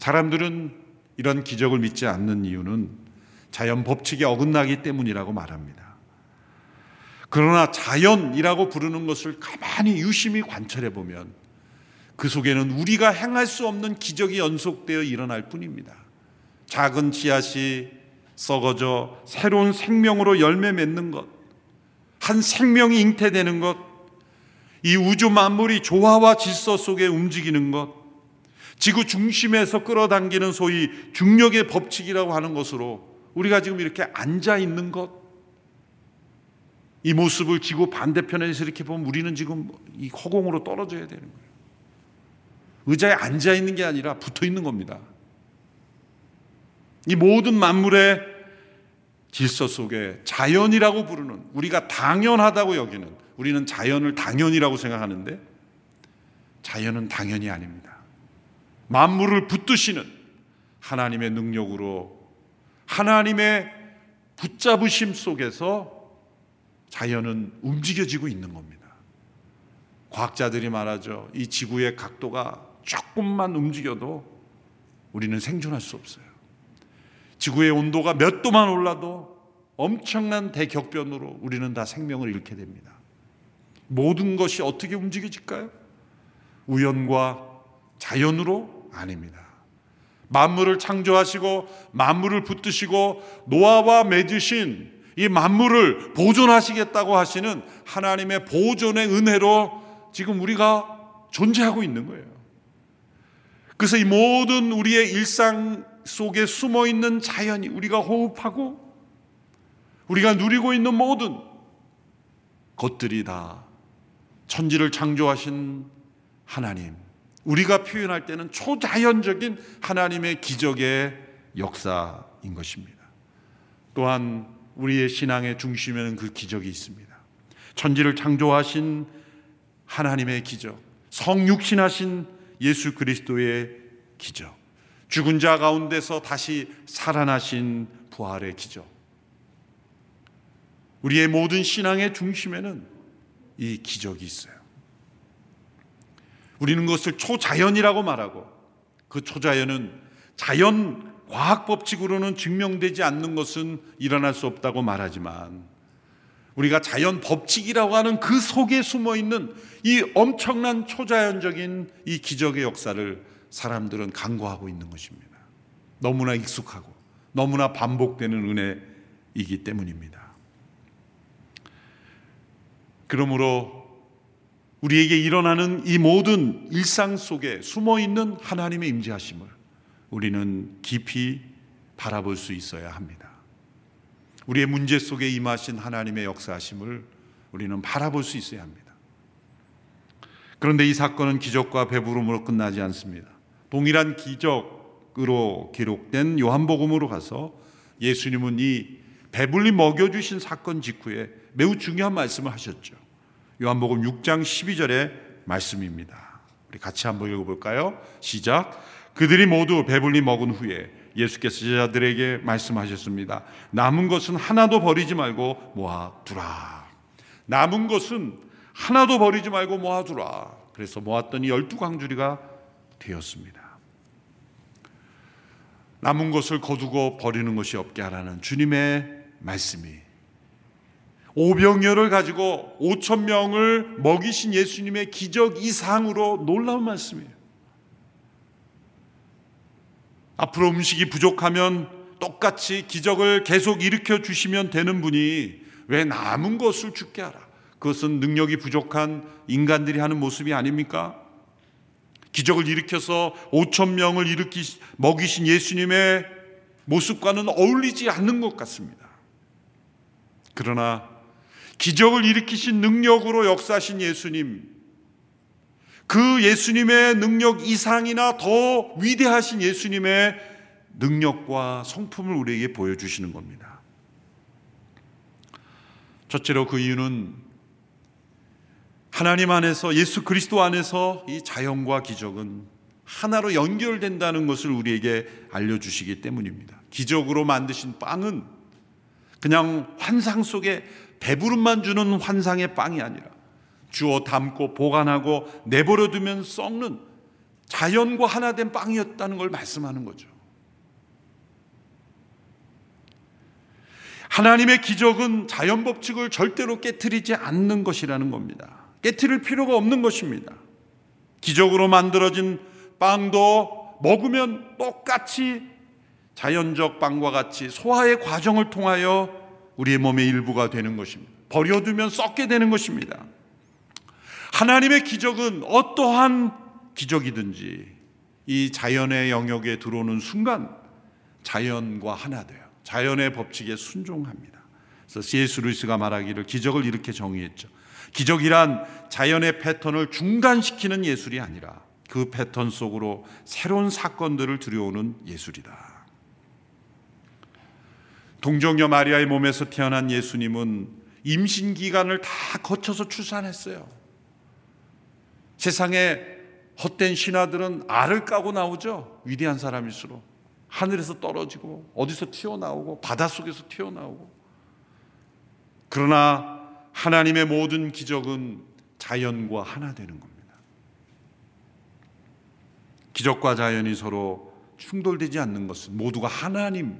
사람들은 이런 기적을 믿지 않는 이유는 자연 법칙에 어긋나기 때문이라고 말합니다. 그러나 자연이라고 부르는 것을 가만히 유심히 관찰해 보면 그 속에는 우리가 행할 수 없는 기적이 연속되어 일어날 뿐입니다. 작은 씨앗이 썩어져 새로운 생명으로 열매 맺는 것, 한 생명이 잉태되는 것, 이 우주 만물이 조화와 질서 속에 움직이는 것, 지구 중심에서 끌어당기는 소위 중력의 법칙이라고 하는 것으로 우리가 지금 이렇게 앉아 있는 것, 이 모습을 지구 반대편에서 이렇게 보면 우리는 지금 이 허공으로 떨어져야 되는 거예요. 의자에 앉아 있는 게 아니라 붙어 있는 겁니다. 이 모든 만물의 질서 속에 자연이라고 부르는 우리가 당연하다고 여기는 우리는 자연을 당연이라고 생각하는데 자연은 당연이 아닙니다. 만물을 붙드시는 하나님의 능력으로 하나님의 붙잡으심 속에서 자연은 움직여지고 있는 겁니다. 과학자들이 말하죠. 이 지구의 각도가 조금만 움직여도 우리는 생존할 수 없어요. 지구의 온도가 몇 도만 올라도 엄청난 대격변으로 우리는 다 생명을 잃게 됩니다. 모든 것이 어떻게 움직여질까요? 우연과 자연으로 아닙니다. 만물을 창조하시고 만물을 붙드시고 노아와 맺으신 이 만물을 보존하시겠다고 하시는 하나님의 보존의 은혜로 지금 우리가 존재하고 있는 거예요. 그래서 이 모든 우리의 일상 속에 숨어 있는 자연이 우리가 호흡하고 우리가 누리고 있는 모든 것들이 다 천지를 창조하신 하나님, 우리가 표현할 때는 초자연적인 하나님의 기적의 역사인 것입니다. 또한 우리의 신앙의 중심에는 그 기적이 있습니다. 천지를 창조하신 하나님의 기적, 성육신하신 예수 그리스도의 기적, 죽은 자 가운데서 다시 살아나신 부활의 기적. 우리의 모든 신앙의 중심에는 이 기적이 있어요. 우리는 그것을 초자연이라고 말하고 그 초자연은 자연 과학 법칙으로는 증명되지 않는 것은 일어날 수 없다고 말하지만 우리가 자연 법칙이라고 하는 그 속에 숨어 있는 이 엄청난 초자연적인 이 기적의 역사를 사람들은 간과하고 있는 것입니다. 너무나 익숙하고 너무나 반복되는 은혜이기 때문입니다. 그러므로 우리에게 일어나는 이 모든 일상 속에 숨어 있는 하나님의 임재하심을 우리는 깊이 바라볼 수 있어야 합니다. 우리의 문제 속에 임하신 하나님의 역사하심을 우리는 바라볼 수 있어야 합니다. 그런데 이 사건은 기적과 배부름으로 끝나지 않습니다. 동일한 기적으로 기록된 요한복음으로 가서 예수님은 이 배불리 먹여주신 사건 직후에 매우 중요한 말씀을 하셨죠. 요한복음 6장 12절의 말씀입니다. 우리 같이 한번 읽어볼까요? 시작. 그들이 모두 배불리 먹은 후에 예수께서 제자들에게 말씀하셨습니다. 남은 것은 하나도 버리지 말고 모아두라. 남은 것은 하나도 버리지 말고 모아두라. 그래서 모았더니 열두 광주리가 되었습니다. 남은 것을 거두고 버리는 것이 없게 하라는 주님의 말씀이 오병여를 가지고 오천 명을 먹이신 예수님의 기적 이상으로 놀라운 말씀이에요. 앞으로 음식이 부족하면 똑같이 기적을 계속 일으켜 주시면 되는 분이 왜 남은 것을 죽게 하라? 그것은 능력이 부족한 인간들이 하는 모습이 아닙니까? 기적을 일으켜서 5천 명을 일으키 먹이신 예수님의 모습과는 어울리지 않는 것 같습니다. 그러나 기적을 일으키신 능력으로 역사하신 예수님, 그 예수님의 능력 이상이나 더 위대하신 예수님의 능력과 성품을 우리에게 보여주시는 겁니다. 첫째로 그 이유는 하나님 안에서 예수 그리스도 안에서 이 자연과 기적은 하나로 연결된다는 것을 우리에게 알려주시기 때문입니다. 기적으로 만드신 빵은 그냥 환상 속에 배부름만 주는 환상의 빵이 아니라 주어 담고 보관하고 내버려 두면 썩는 자연과 하나 된 빵이었다는 걸 말씀하는 거죠. 하나님의 기적은 자연 법칙을 절대로 깨뜨리지 않는 것이라는 겁니다. 깨뜨릴 필요가 없는 것입니다. 기적으로 만들어진 빵도 먹으면 똑같이 자연적 빵과 같이 소화의 과정을 통하여 우리의 몸의 일부가 되는 것입니다. 버려두면 썩게 되는 것입니다. 하나님의 기적은 어떠한 기적이든지 이 자연의 영역에 들어오는 순간 자연과 하나 돼요. 자연의 법칙에 순종합니다. 그래서 C.S. 루이스가 말하기를 기적을 이렇게 정의했죠. 기적이란 자연의 패턴을 중단시키는 예술이 아니라 그 패턴 속으로 새로운 사건들을 들여오는 예술이다. 동정녀 마리아의 몸에서 태어난 예수님은 임신 기간을 다 거쳐서 출산했어요. 세상에 헛된 신하들은 알을 까고 나오죠. 위대한 사람일수록 하늘에서 떨어지고 어디서 튀어나오고 바닷속에서 튀어나오고 그러나 하나님의 모든 기적은 자연과 하나 되는 겁니다. 기적과 자연이 서로 충돌되지 않는 것은 모두가 하나님의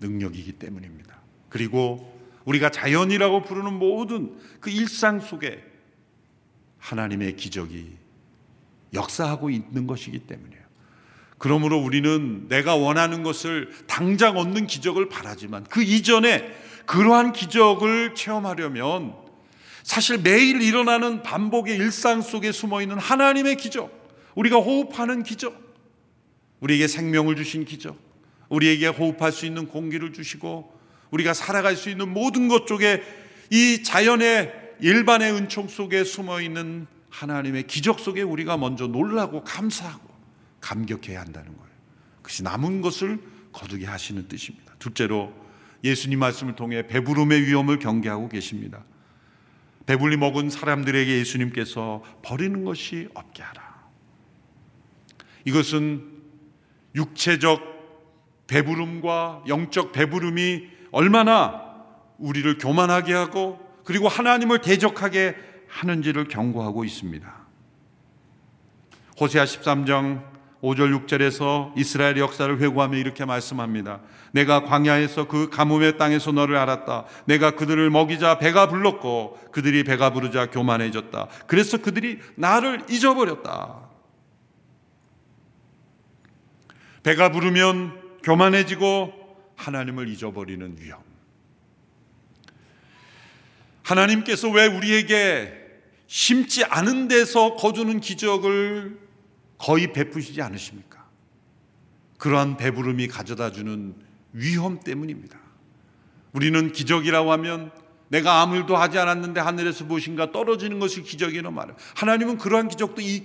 능력이기 때문입니다. 그리고 우리가 자연이라고 부르는 모든 그 일상 속에 하나님의 기적이 역사하고 있는 것이기 때문이에요. 그러므로 우리는 내가 원하는 것을 당장 얻는 기적을 바라지만 그 이전에 그러한 기적을 체험하려면 사실 매일 일어나는 반복의 일상 속에 숨어 있는 하나님의 기적, 우리가 호흡하는 기적, 우리에게 생명을 주신 기적, 우리에게 호흡할 수 있는 공기를 주시고 우리가 살아갈 수 있는 모든 것 쪽에 이 자연의 일반의 은총 속에 숨어 있는 하나님의 기적 속에 우리가 먼저 놀라고 감사하고 감격해야 한다는 거예요. 그것이 남은 것을 거두게 하시는 뜻입니다. 둘째로 예수님 말씀을 통해 배부름의 위험을 경계하고 계십니다. 배불리 먹은 사람들에게 예수님께서 버리는 것이 없게 하라. 이것은 육체적 배부름과 영적 배부름이 얼마나 우리를 교만하게 하고 그리고 하나님을 대적하게 하는지를 경고하고 있습니다. 호세아 13장 5절 6절에서 이스라엘의 역사를 회고하며 이렇게 말씀합니다. 내가 광야에서 그 가뭄의 땅에서 너를 알았다. 내가 그들을 먹이자 배가 불렀고 그들이 배가 부르자 교만해졌다. 그래서 그들이 나를 잊어버렸다. 배가 부르면 교만해지고 하나님을 잊어버리는 위험. 하나님께서 왜 우리에게 심지 않은 데서 거두는 기적을 거의 베푸시지 않으십니까? 그러한 배부름이 가져다 주는 위험 때문입니다. 우리는 기적이라고 하면 내가 아무 일도 하지 않았는데 하늘에서 무엇인가 떨어지는 것이 기적이라는 말이에요. 하나님은 그러한 기적도 이,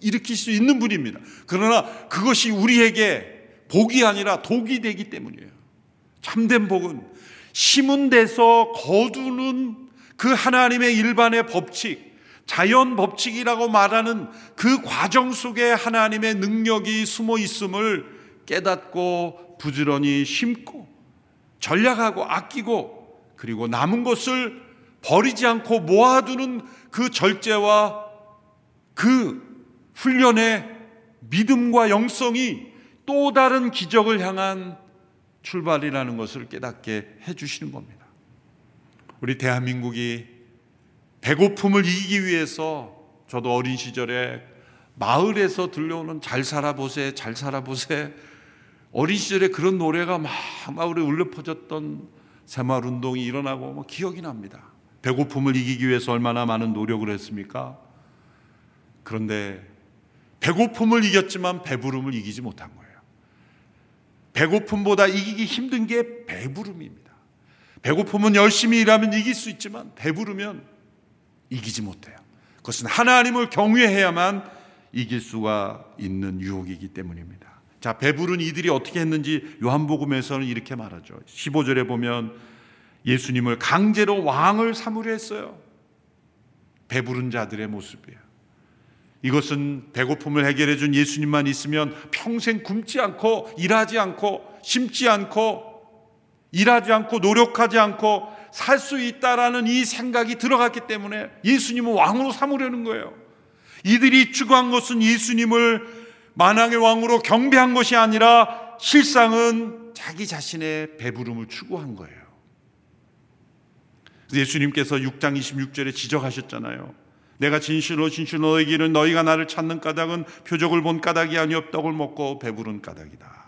일으킬 수 있는 분입니다. 그러나 그것이 우리에게 복이 아니라 독이 되기 때문이에요. 참된 복은 심은 데서 거두는 그 하나님의 일반의 법칙, 자연 법칙이라고 말하는 그 과정 속에 하나님의 능력이 숨어 있음을 깨닫고 부지런히 심고 전략하고 아끼고 그리고 남은 것을 버리지 않고 모아두는 그 절제와 그 훈련의 믿음과 영성이 또 다른 기적을 향한 출발이라는 것을 깨닫게 해주시는 겁니다. 우리 대한민국이 배고픔을 이기기 위해서 저도 어린 시절에 마을에서 들려오는 잘 살아보세, 잘 살아보세. 어린 시절에 그런 노래가 막 마을에 울려 퍼졌던 새마을 운동이 일어나고 뭐 기억이 납니다. 배고픔을 이기기 위해서 얼마나 많은 노력을 했습니까? 그런데 배고픔을 이겼지만 배부름을 이기지 못한 거예요. 배고픔보다 이기기 힘든 게 배부름입니다. 배고프면 열심히 일하면 이길 수 있지만 배부르면 이기지 못해요. 그것은 하나님을 경외해야만 이길 수가 있는 유혹이기 때문입니다. 자, 배부른 이들이 어떻게 했는지 요한복음에서는 이렇게 말하죠. 15절에 보면 예수님을 강제로 왕을 삼으려 했어요. 배부른 자들의 모습이에요. 이것은 배고픔을 해결해 준 예수님만 있으면 평생 굶지 않고 일하지 않고 심지 않고 일하지 않고 노력하지 않고 살 수 있다라는 이 생각이 들어갔기 때문에 예수님을 왕으로 삼으려는 거예요. 이들이 추구한 것은 예수님을 만왕의 왕으로 경배한 것이 아니라 실상은 자기 자신의 배부름을 추구한 거예요. 예수님께서 6장 26절에 지적하셨잖아요. 내가 진실로 진실로 너에게는 너희가 나를 찾는 까닭은 표적을 본 까닭이 아니요 떡을 먹고 배부른 까닭이다.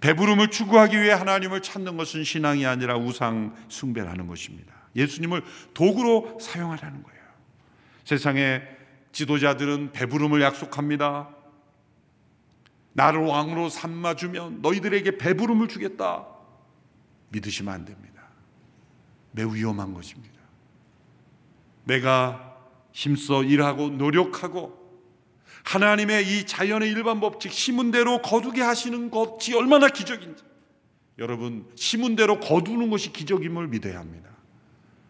배부름을 추구하기 위해 하나님을 찾는 것은 신앙이 아니라 우상 숭배라는 것입니다. 예수님을 도구로 사용하라는 거예요. 세상의 지도자들은 배부름을 약속합니다. 나를 왕으로 삼아주면 너희들에게 배부름을 주겠다. 믿으시면 안 됩니다. 매우 위험한 것입니다. 내가 힘써 일하고 노력하고 하나님의 이 자연의 일반 법칙 심은 대로 거두게 하시는 것이 얼마나 기적인지 여러분 심은 대로 거두는 것이 기적임을 믿어야 합니다.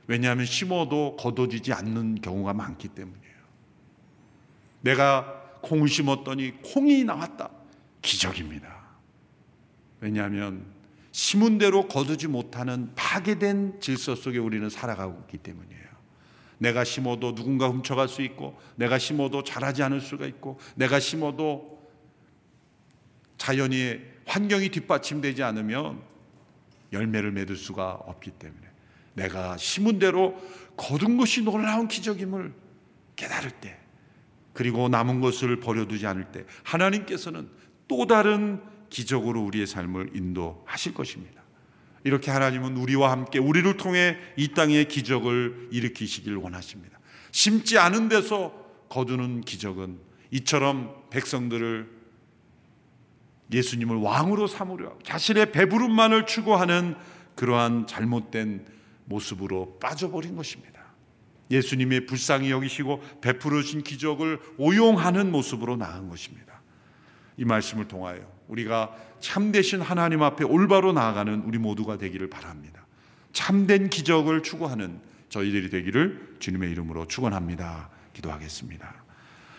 왜냐하면 심어도 거둬지지 않는 경우가 많기 때문이에요. 내가 콩을 심었더니 콩이 나왔다. 기적입니다. 왜냐하면 심은 대로 거두지 못하는 파괴된 질서 속에 우리는 살아가고 있기 때문이에요. 내가 심어도 누군가 훔쳐갈 수 있고, 내가 심어도 자라지 않을 수가 있고, 내가 심어도 자연이 환경이 뒷받침되지 않으면 열매를 맺을 수가 없기 때문에 내가 심은 대로 거둔 것이 놀라운 기적임을 깨달을 때, 그리고 남은 것을 버려두지 않을 때, 하나님께서는 또 다른 기적으로 우리의 삶을 인도하실 것입니다. 이렇게 하나님은 우리와 함께 우리를 통해 이 땅에 기적을 일으키시길 원하십니다. 심지 않은 데서 거두는 기적은 이처럼 백성들을 예수님을 왕으로 삼으려 자신의 배부름만을 추구하는 그러한 잘못된 모습으로 빠져버린 것입니다. 예수님의 불쌍히 여기시고 베풀어 신 기적을 오용하는 모습으로 나은 것입니다. 이 말씀을 통하여 우리가 참되신 하나님 앞에 올바로 나아가는 우리 모두가 되기를 바랍니다. 참된 기적을 추구하는 저희들이 되기를 주님의 이름으로 축원합니다. 기도하겠습니다.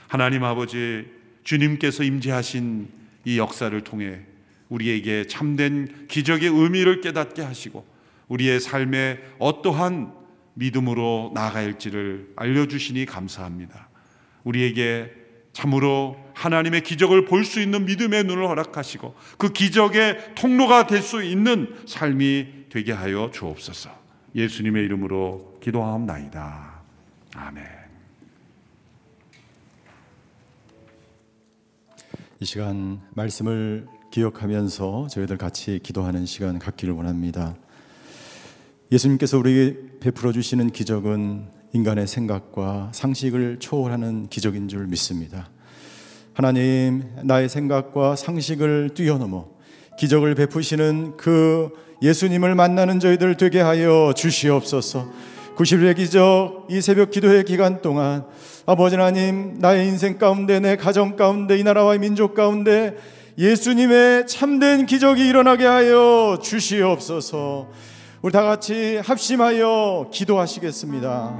하나님 아버지 주님께서 임재하신 이 역사를 통해 우리에게 참된 기적의 의미를 깨닫게 하시고 우리의 삶에 어떠한 믿음으로 나아갈지를 알려주시니 감사합니다. 우리에게 참으로 하나님의 기적을 볼 수 있는 믿음의 눈을 허락하시고 그 기적의 통로가 될 수 있는 삶이 되게 하여 주옵소서. 예수님의 이름으로 기도하옵나이다. 아멘. 이 시간 말씀을 기억하면서 저희들 같이 기도하는 시간 갖기를 원합니다. 예수님께서 우리에게 베풀어 주시는 기적은 인간의 생각과 상식을 초월하는 기적인 줄 믿습니다. 하나님, 나의 생각과 상식을 뛰어넘어 기적을 베푸시는 그 예수님을 만나는 저희들 되게 하여 주시옵소서. 90일 기적 이 새벽 기도의 기간 동안 아버지 하나님 나의 인생 가운데 내 가정 가운데 이 나라와 민족 가운데 예수님의 참된 기적이 일어나게 하여 주시옵소서. 우리 다 같이 합심하여 기도하시겠습니다.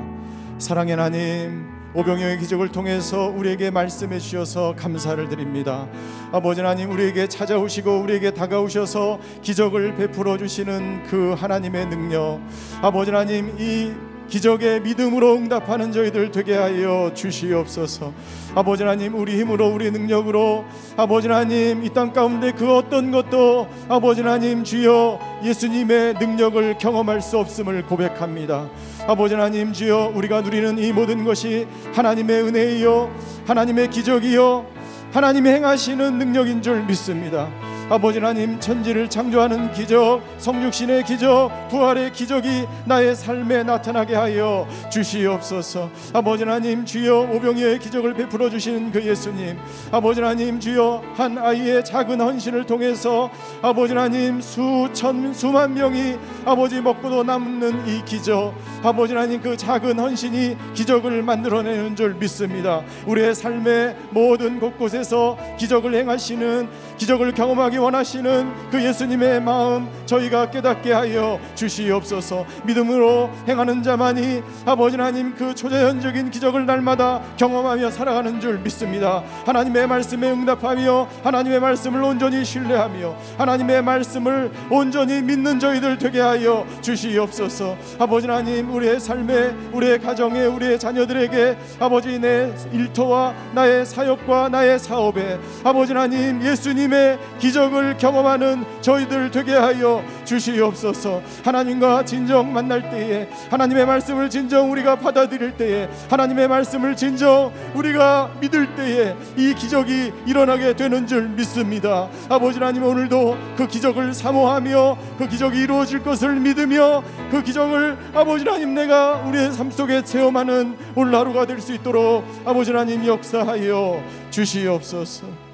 사랑의 하나님, 오병이의 기적을 통해서 우리에게 말씀해 주셔서 감사를 드립니다. 아버지 하나님, 우리에게 찾아오시고 우리에게 다가오셔서 기적을 베풀어 주시는 그 하나님의 능력, 아버지 하나님 이 기적의 믿음으로 응답하는 저희들 되게 하여 주시옵소서. 아버지 하나님 우리 힘으로 우리 능력으로 아버지 하나님 이 땅 가운데 그 어떤 것도 아버지 하나님 주여 예수님의 능력을 경험할 수 없음을 고백합니다. 아버지 하나님 주여 우리가 누리는 이 모든 것이 하나님의 은혜이요 하나님의 기적이요 하나님이 행하시는 능력인 줄 믿습니다. 아버지 하나님 천지를 창조하는 기적 성육신의 기적 부활의 기적이 나의 삶에 나타나게 하여 주시옵소서. 아버지 하나님 주여 오병이의 기적을 베풀어 주시는 그 예수님. 아버지 하나님 주여 한 아이의 작은 헌신을 통해서 아버지 하나님 수천 수만 명이 아버지 먹고도 남는 이 기적 아버지 하나님 그 작은 헌신이 기적을 만들어내는 줄 믿습니다. 우리의 삶의 모든 곳곳에서 기적을 행하시는 기적을 경험하 기 원하시는 그 예수님의 마음 저희가 깨닫게 하여 주시옵소서. 믿음으로 행하는 자만이 아버지 하나님 그 초자연적인 기적을 날마다 경험하며 살아가는 줄 믿습니다. 하나님의 말씀에 응답하며 하나님의 말씀을 온전히 신뢰하며 하나님의 말씀을 온전히 믿는 저희들 되게 하여 주시옵소서. 아버지 하나님 우리의 삶에 우리의 가정에 우리의 자녀들에게 아버지 내 일터와 나의 사역과 나의 사업에 아버지 하나님 예수님의 기적 을 경험하는 저희들 되게 하여 주시옵소서. 하나님과 진정 만날 때에 하나님의 말씀을 진정 우리가 받아들일 때에 하나님의 말씀을 진정 우리가 믿을 때에 이 기적이 일어나게 되는 줄 믿습니다. 아버지 하나님 오늘도 그 기적을 사모하며 그 기적이 이루어질 것을 믿으며 그 기적을 아버지 하나님 내가 우리의 삶 속에 체험하는 오늘 하루가 될 수 있도록 아버지 하나님 역사하여 주시옵소서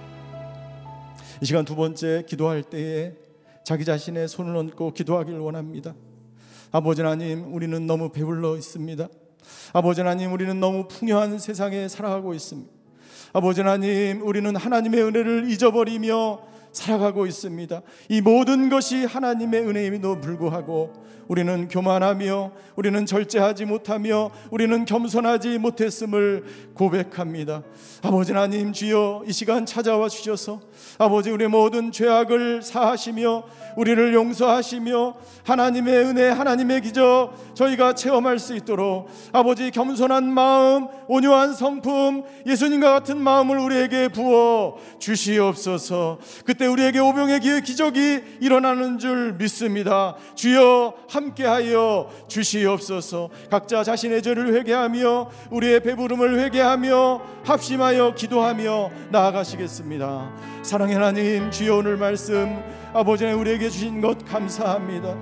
이 시간 두 번째 기도할 때에 자기 자신의 손을 얹고 기도하기를 원합니다. 아버지 하나님, 우리는 너무 배불러 있습니다. 아버지 하나님, 우리는 너무 풍요한 세상에 살아가고 있습니다. 아버지 하나님, 우리는 하나님의 은혜를 잊어버리며 살아가고 있습니다. 이 모든 것이 하나님의 은혜임에도 불구하고 우리는 교만하며 우리는 절제하지 못하며 우리는 겸손하지 못했음을 고백합니다. 아버지 하나님 주여 이 시간 찾아와 주셔서 아버지 우리 모든 죄악을 사하시며 우리를 용서하시며 하나님의 은혜 하나님의 기적 저희가 체험할 수 있도록 아버지 겸손한 마음 온유한 성품 예수님과 같은 마음을 우리에게 부어 주시옵소서. 그때 우리에게 오병의 기적이 일어나는 줄 믿습니다. 주여 함께하여 주시옵소서. 각자 자신의 죄를 회개하며 우리의 배부름을 회개하며 합심하여 기도하며 나아가시겠습니다. 사랑의 하나님 주여 오늘 말씀 아버지 하나님 우리에게 주신 것 감사합니다.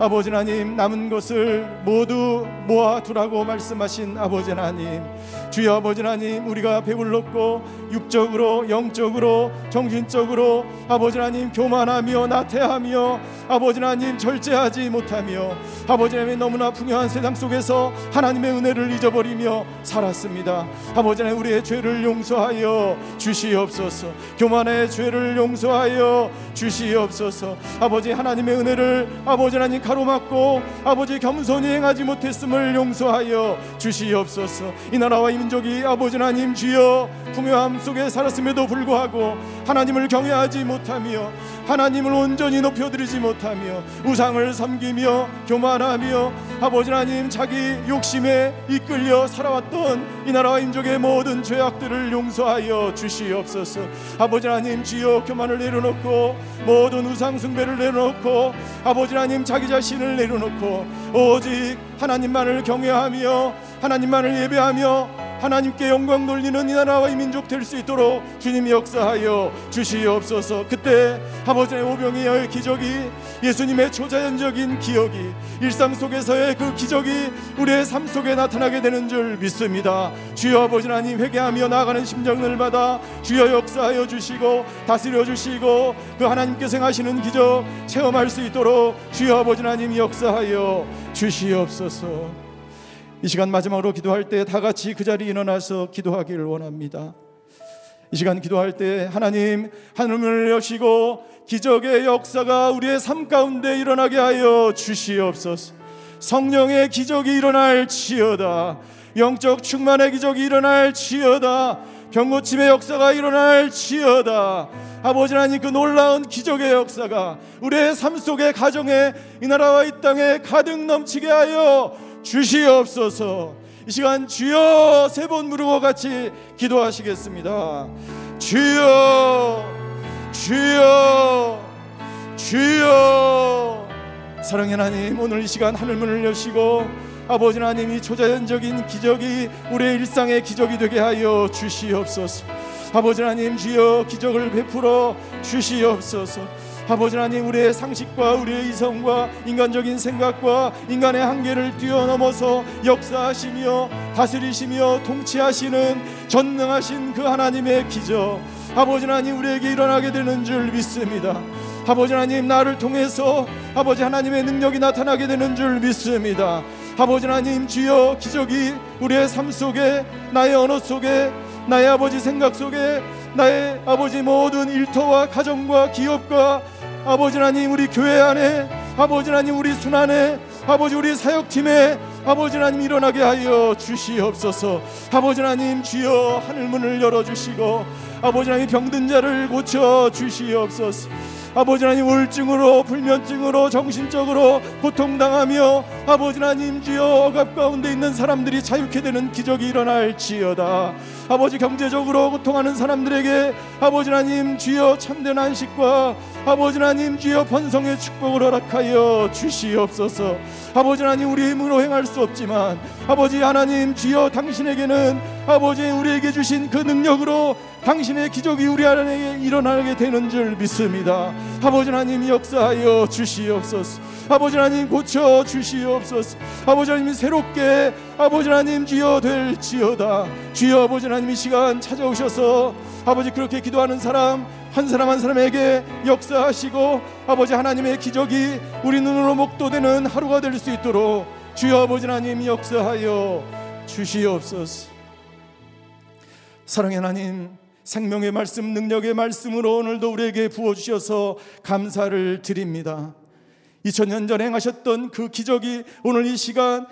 아버지 하나님 남은 것을 모두 모아두라고 말씀하신 아버지 하나님 주여 아버지 하나님 우리가 배불렀고 육적으로 영적으로 정신적으로 아버지 하나님 교만하며 나태하며 아버지 하나님 절제하지 못하며 아버지 하나님 너무나 풍요한 세상 속에서 하나님의 은혜를 잊어버리며 살았습니다. 아버지 하나님 우리의 죄를 용서하여 주시옵소서. 교만의 죄를 용서하여 주시옵소서. 아버지 하나님의 은혜를 아버지 하나님 가로막고 아버지 겸손히 행하지 못했음을 용서하여 주시옵소서. 이 나라와 이 민족이 아버지 하나님 주여 풍요함 속에 살았음에도 불구하고 하나님을 경외하지 못하며 하나님을 온전히 높여드리지 못하며 우상을 섬기며 교만하며 아버지 하나님 자기 욕심에 이끌려 살아왔던 이 나라와 민족의 모든 죄악들을 용서하여 주시옵소서. 아버지 하나님 주여 교만을 내려놓고 모든 우상 숭배를 내려놓고 아버지 하나님 자기 자 신을 내려놓고 오직 하나님만을 경외하며 하나님만을 예배하며 하나님께 영광 돌리는 이 나라와 이 민족 될 수 있도록 주님이 역사하여 주시옵소서. 그때 아버지의 오병이어의 기적이 예수님의 초자연적인 기억이 일상 속에서의 그 기적이 우리의 삶 속에 나타나게 되는 줄 믿습니다. 주여 아버지 하나님 회개하며 나아가는 심정들마다 주여 역사하여 주시고 다스려 주시고 그 하나님께서 행하시는 기적 체험할 수 있도록 주여 아버지 하나님 역사하여 주시옵소서 이 시간 마지막으로 기도할 때 다 같이 그 자리에 일어나서 기도하기를 원합니다. 이 시간 기도할 때 하나님 하늘을 여시고 기적의 역사가 우리의 삶 가운데 일어나게 하여 주시옵소서. 성령의 기적이 일어날 지어다. 영적 충만의 기적이 일어날 지어다. 병고침의 역사가 일어날 지어다. 아버지 하나님 그 놀라운 기적의 역사가 우리의 삶 속에 가정에 이 나라와 이 땅에 가득 넘치게 하여 주시옵소서. 이 시간 주여 세번 부르고 같이 기도하시겠습니다. 주여, 주여, 주여. 사랑의 하나님, 오늘 이 시간 하늘문을 여시고 아버지 하나님 이 초자연적인 기적이 우리의 일상의 기적이 되게 하여 주시옵소서. 아버지 하나님 주여 기적을 베풀어 주시옵소서. 아버지 하나님 우리의 상식과 우리의 이성과 인간적인 생각과 인간의 한계를 뛰어넘어서 역사하시며 다스리시며 통치하시는 전능하신 그 하나님의 기적. 아버지 하나님 우리에게 일어나게 되는 줄 믿습니다. 아버지 하나님 나를 통해서 아버지 하나님의 능력이 나타나게 되는 줄 믿습니다 아버지 하나님 주여 기적이 우리의 삶 속에 나의 언어 속에 나의 아버지 생각 속에 나의 아버지 모든 일터와 가정과 기업과 아버지 하나님 우리 교회 안에 아버지 하나님 우리 순환에 아버지 우리 사역팀에 아버지 하나님 일어나게 하여 주시옵소서. 아버지 하나님 주여 하늘 문을 열어주시고 아버지 하나님 병든 자를 고쳐 주시옵소서 아버지 하나님 우울증으로 불면증으로 정신적으로 고통당하며 아버지 하나님 주여 억압 가운데 있는 사람들이 자유케 되는 기적이 일어날지어다. 아버지 경제적으로 고통하는 사람들에게 아버지 하나님 주여 참된 안식과 아버지 하나님 주여 번성의 축복을 허락하여 주시옵소서. 아버지 하나님 우리 힘으로 행할 수 없지만 아버지 하나님 주여 당신에게는 아버지 우리에게 주신 그 능력으로 당신의 기적이 우리 안에 일어나게 되는 줄 믿습니다. 아버지 하나님 역사하여 주시옵소서. 아버지 하나님 고쳐 주시옵소서. 아버지 하나님 새롭게 아버지 하나님 주여 될지어다. 주여 아버지 하나님 이 시간 찾아오셔서 아버지 그렇게 기도하는 사람 한 사람 한 사람에게 역사하시고 아버지 하나님의 기적이 우리 눈으로 목도되는 하루가 될 수 있도록 주여 아버지 하나님 역사하여 주시옵소서. 사랑의 하나님 생명의 말씀, 능력의 말씀으로 오늘도 우리에게 부어주셔서 감사를 드립니다. 2000년 전에 행하셨던 그 기적이 오늘 이 시간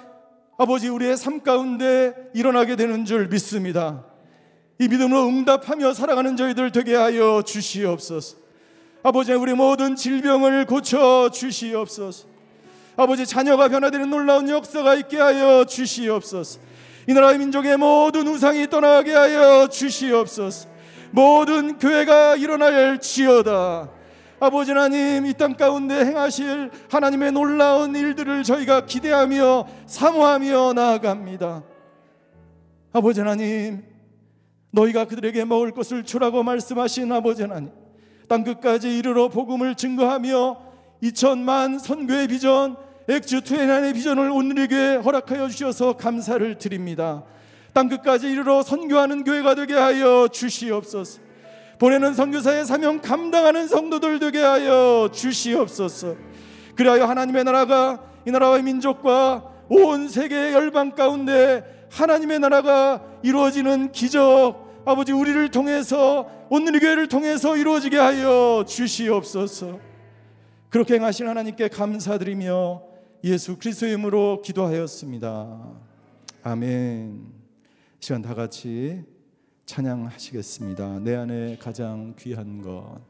아버지 우리의 삶 가운데 일어나게 되는 줄 믿습니다. 이 믿음으로 응답하며 살아가는 저희들 되게 하여 주시옵소서. 아버지 우리 모든 질병을 고쳐 주시옵소서. 아버지 자녀가 변화되는 놀라운 역사가 있게 하여 주시옵소서. 이 나라의 민족의 모든 우상이 떠나게 하여 주시옵소서. 모든 교회가 일어날지어다. 아버지 하나님 이 땅 가운데 행하실 하나님의 놀라운 일들을 저희가 기대하며 사모하며 나아갑니다. 아버지 하나님 너희가 그들에게 먹을 것을 주라고 말씀하신 아버지 하나님 땅 끝까지 이르러 복음을 증거하며 2천만 선교의 비전 엑주 투에난의 비전을 오늘에게 허락하여 주셔서 감사를 드립니다. 땅 끝까지 이르러 선교하는 교회가 되게 하여 주시옵소서. 보내는 선교사의 사명 감당하는 성도들 되게 하여 주시옵소서. 그리하여 하나님의 나라가 이 나라와 민족과 온 세계 열방 가운데 하나님의 나라가 이루어지는 기적 아버지 우리를 통해서 오늘 교회를 통해서 이루어지게 하여 주시옵소서. 그렇게 행하신 하나님께 감사드리며 예수 그리스도의 이름으로 기도하였습니다. 아멘. 시간 다 같이 찬양하시겠습니다. 내 안에 가장 귀한 것.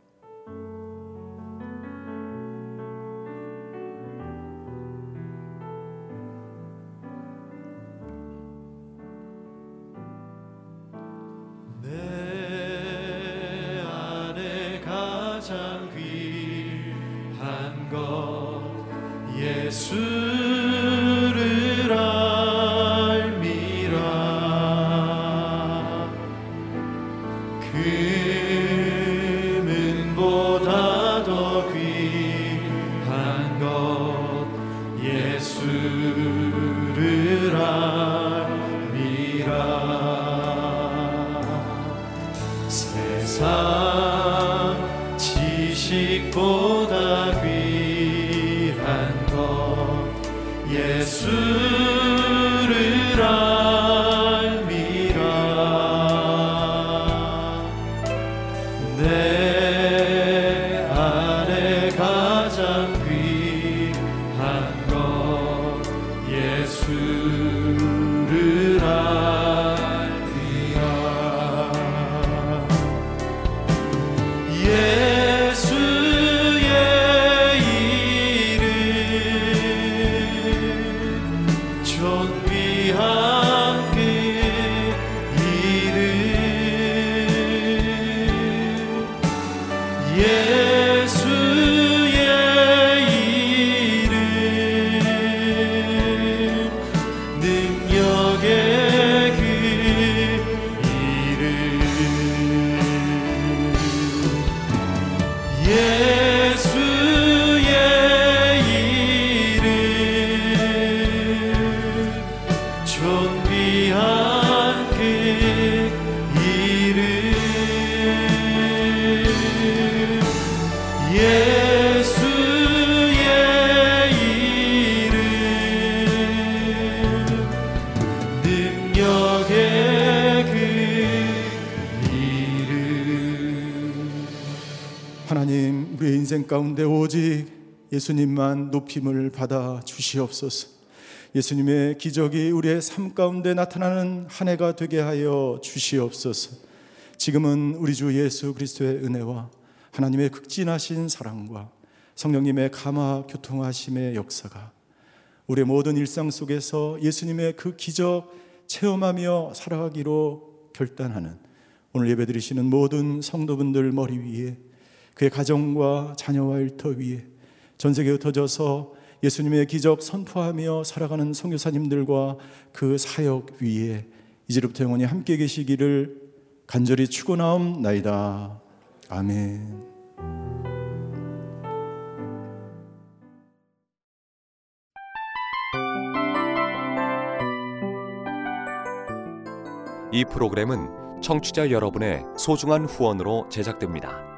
예수 가운데 오직 예수님만 높임을 받아 주시옵소서. 예수님의 기적이 우리의 삶 가운데 나타나는 한 해가 되게 하여 주시옵소서. 지금은 우리 주 예수 그리스도의 은혜와 하나님의 극진하신 사랑과 성령님의 감화 교통하심의 역사가 우리의 모든 일상 속에서 예수님의 그 기적 체험하며 살아가기로 결단하는 오늘 예배드리시는 모든 성도분들 머리 위에 그의 가정과 자녀와 일터 위에 전 세계에 흩어져서 예수님의 기적 선포하며 살아가는 선교사님들과 그 사역 위에 이제부터 영원히 함께 계시기를 간절히 축원하옵나이다. 아멘. 이 프로그램은 청취자 여러분의 소중한 후원으로 제작됩니다.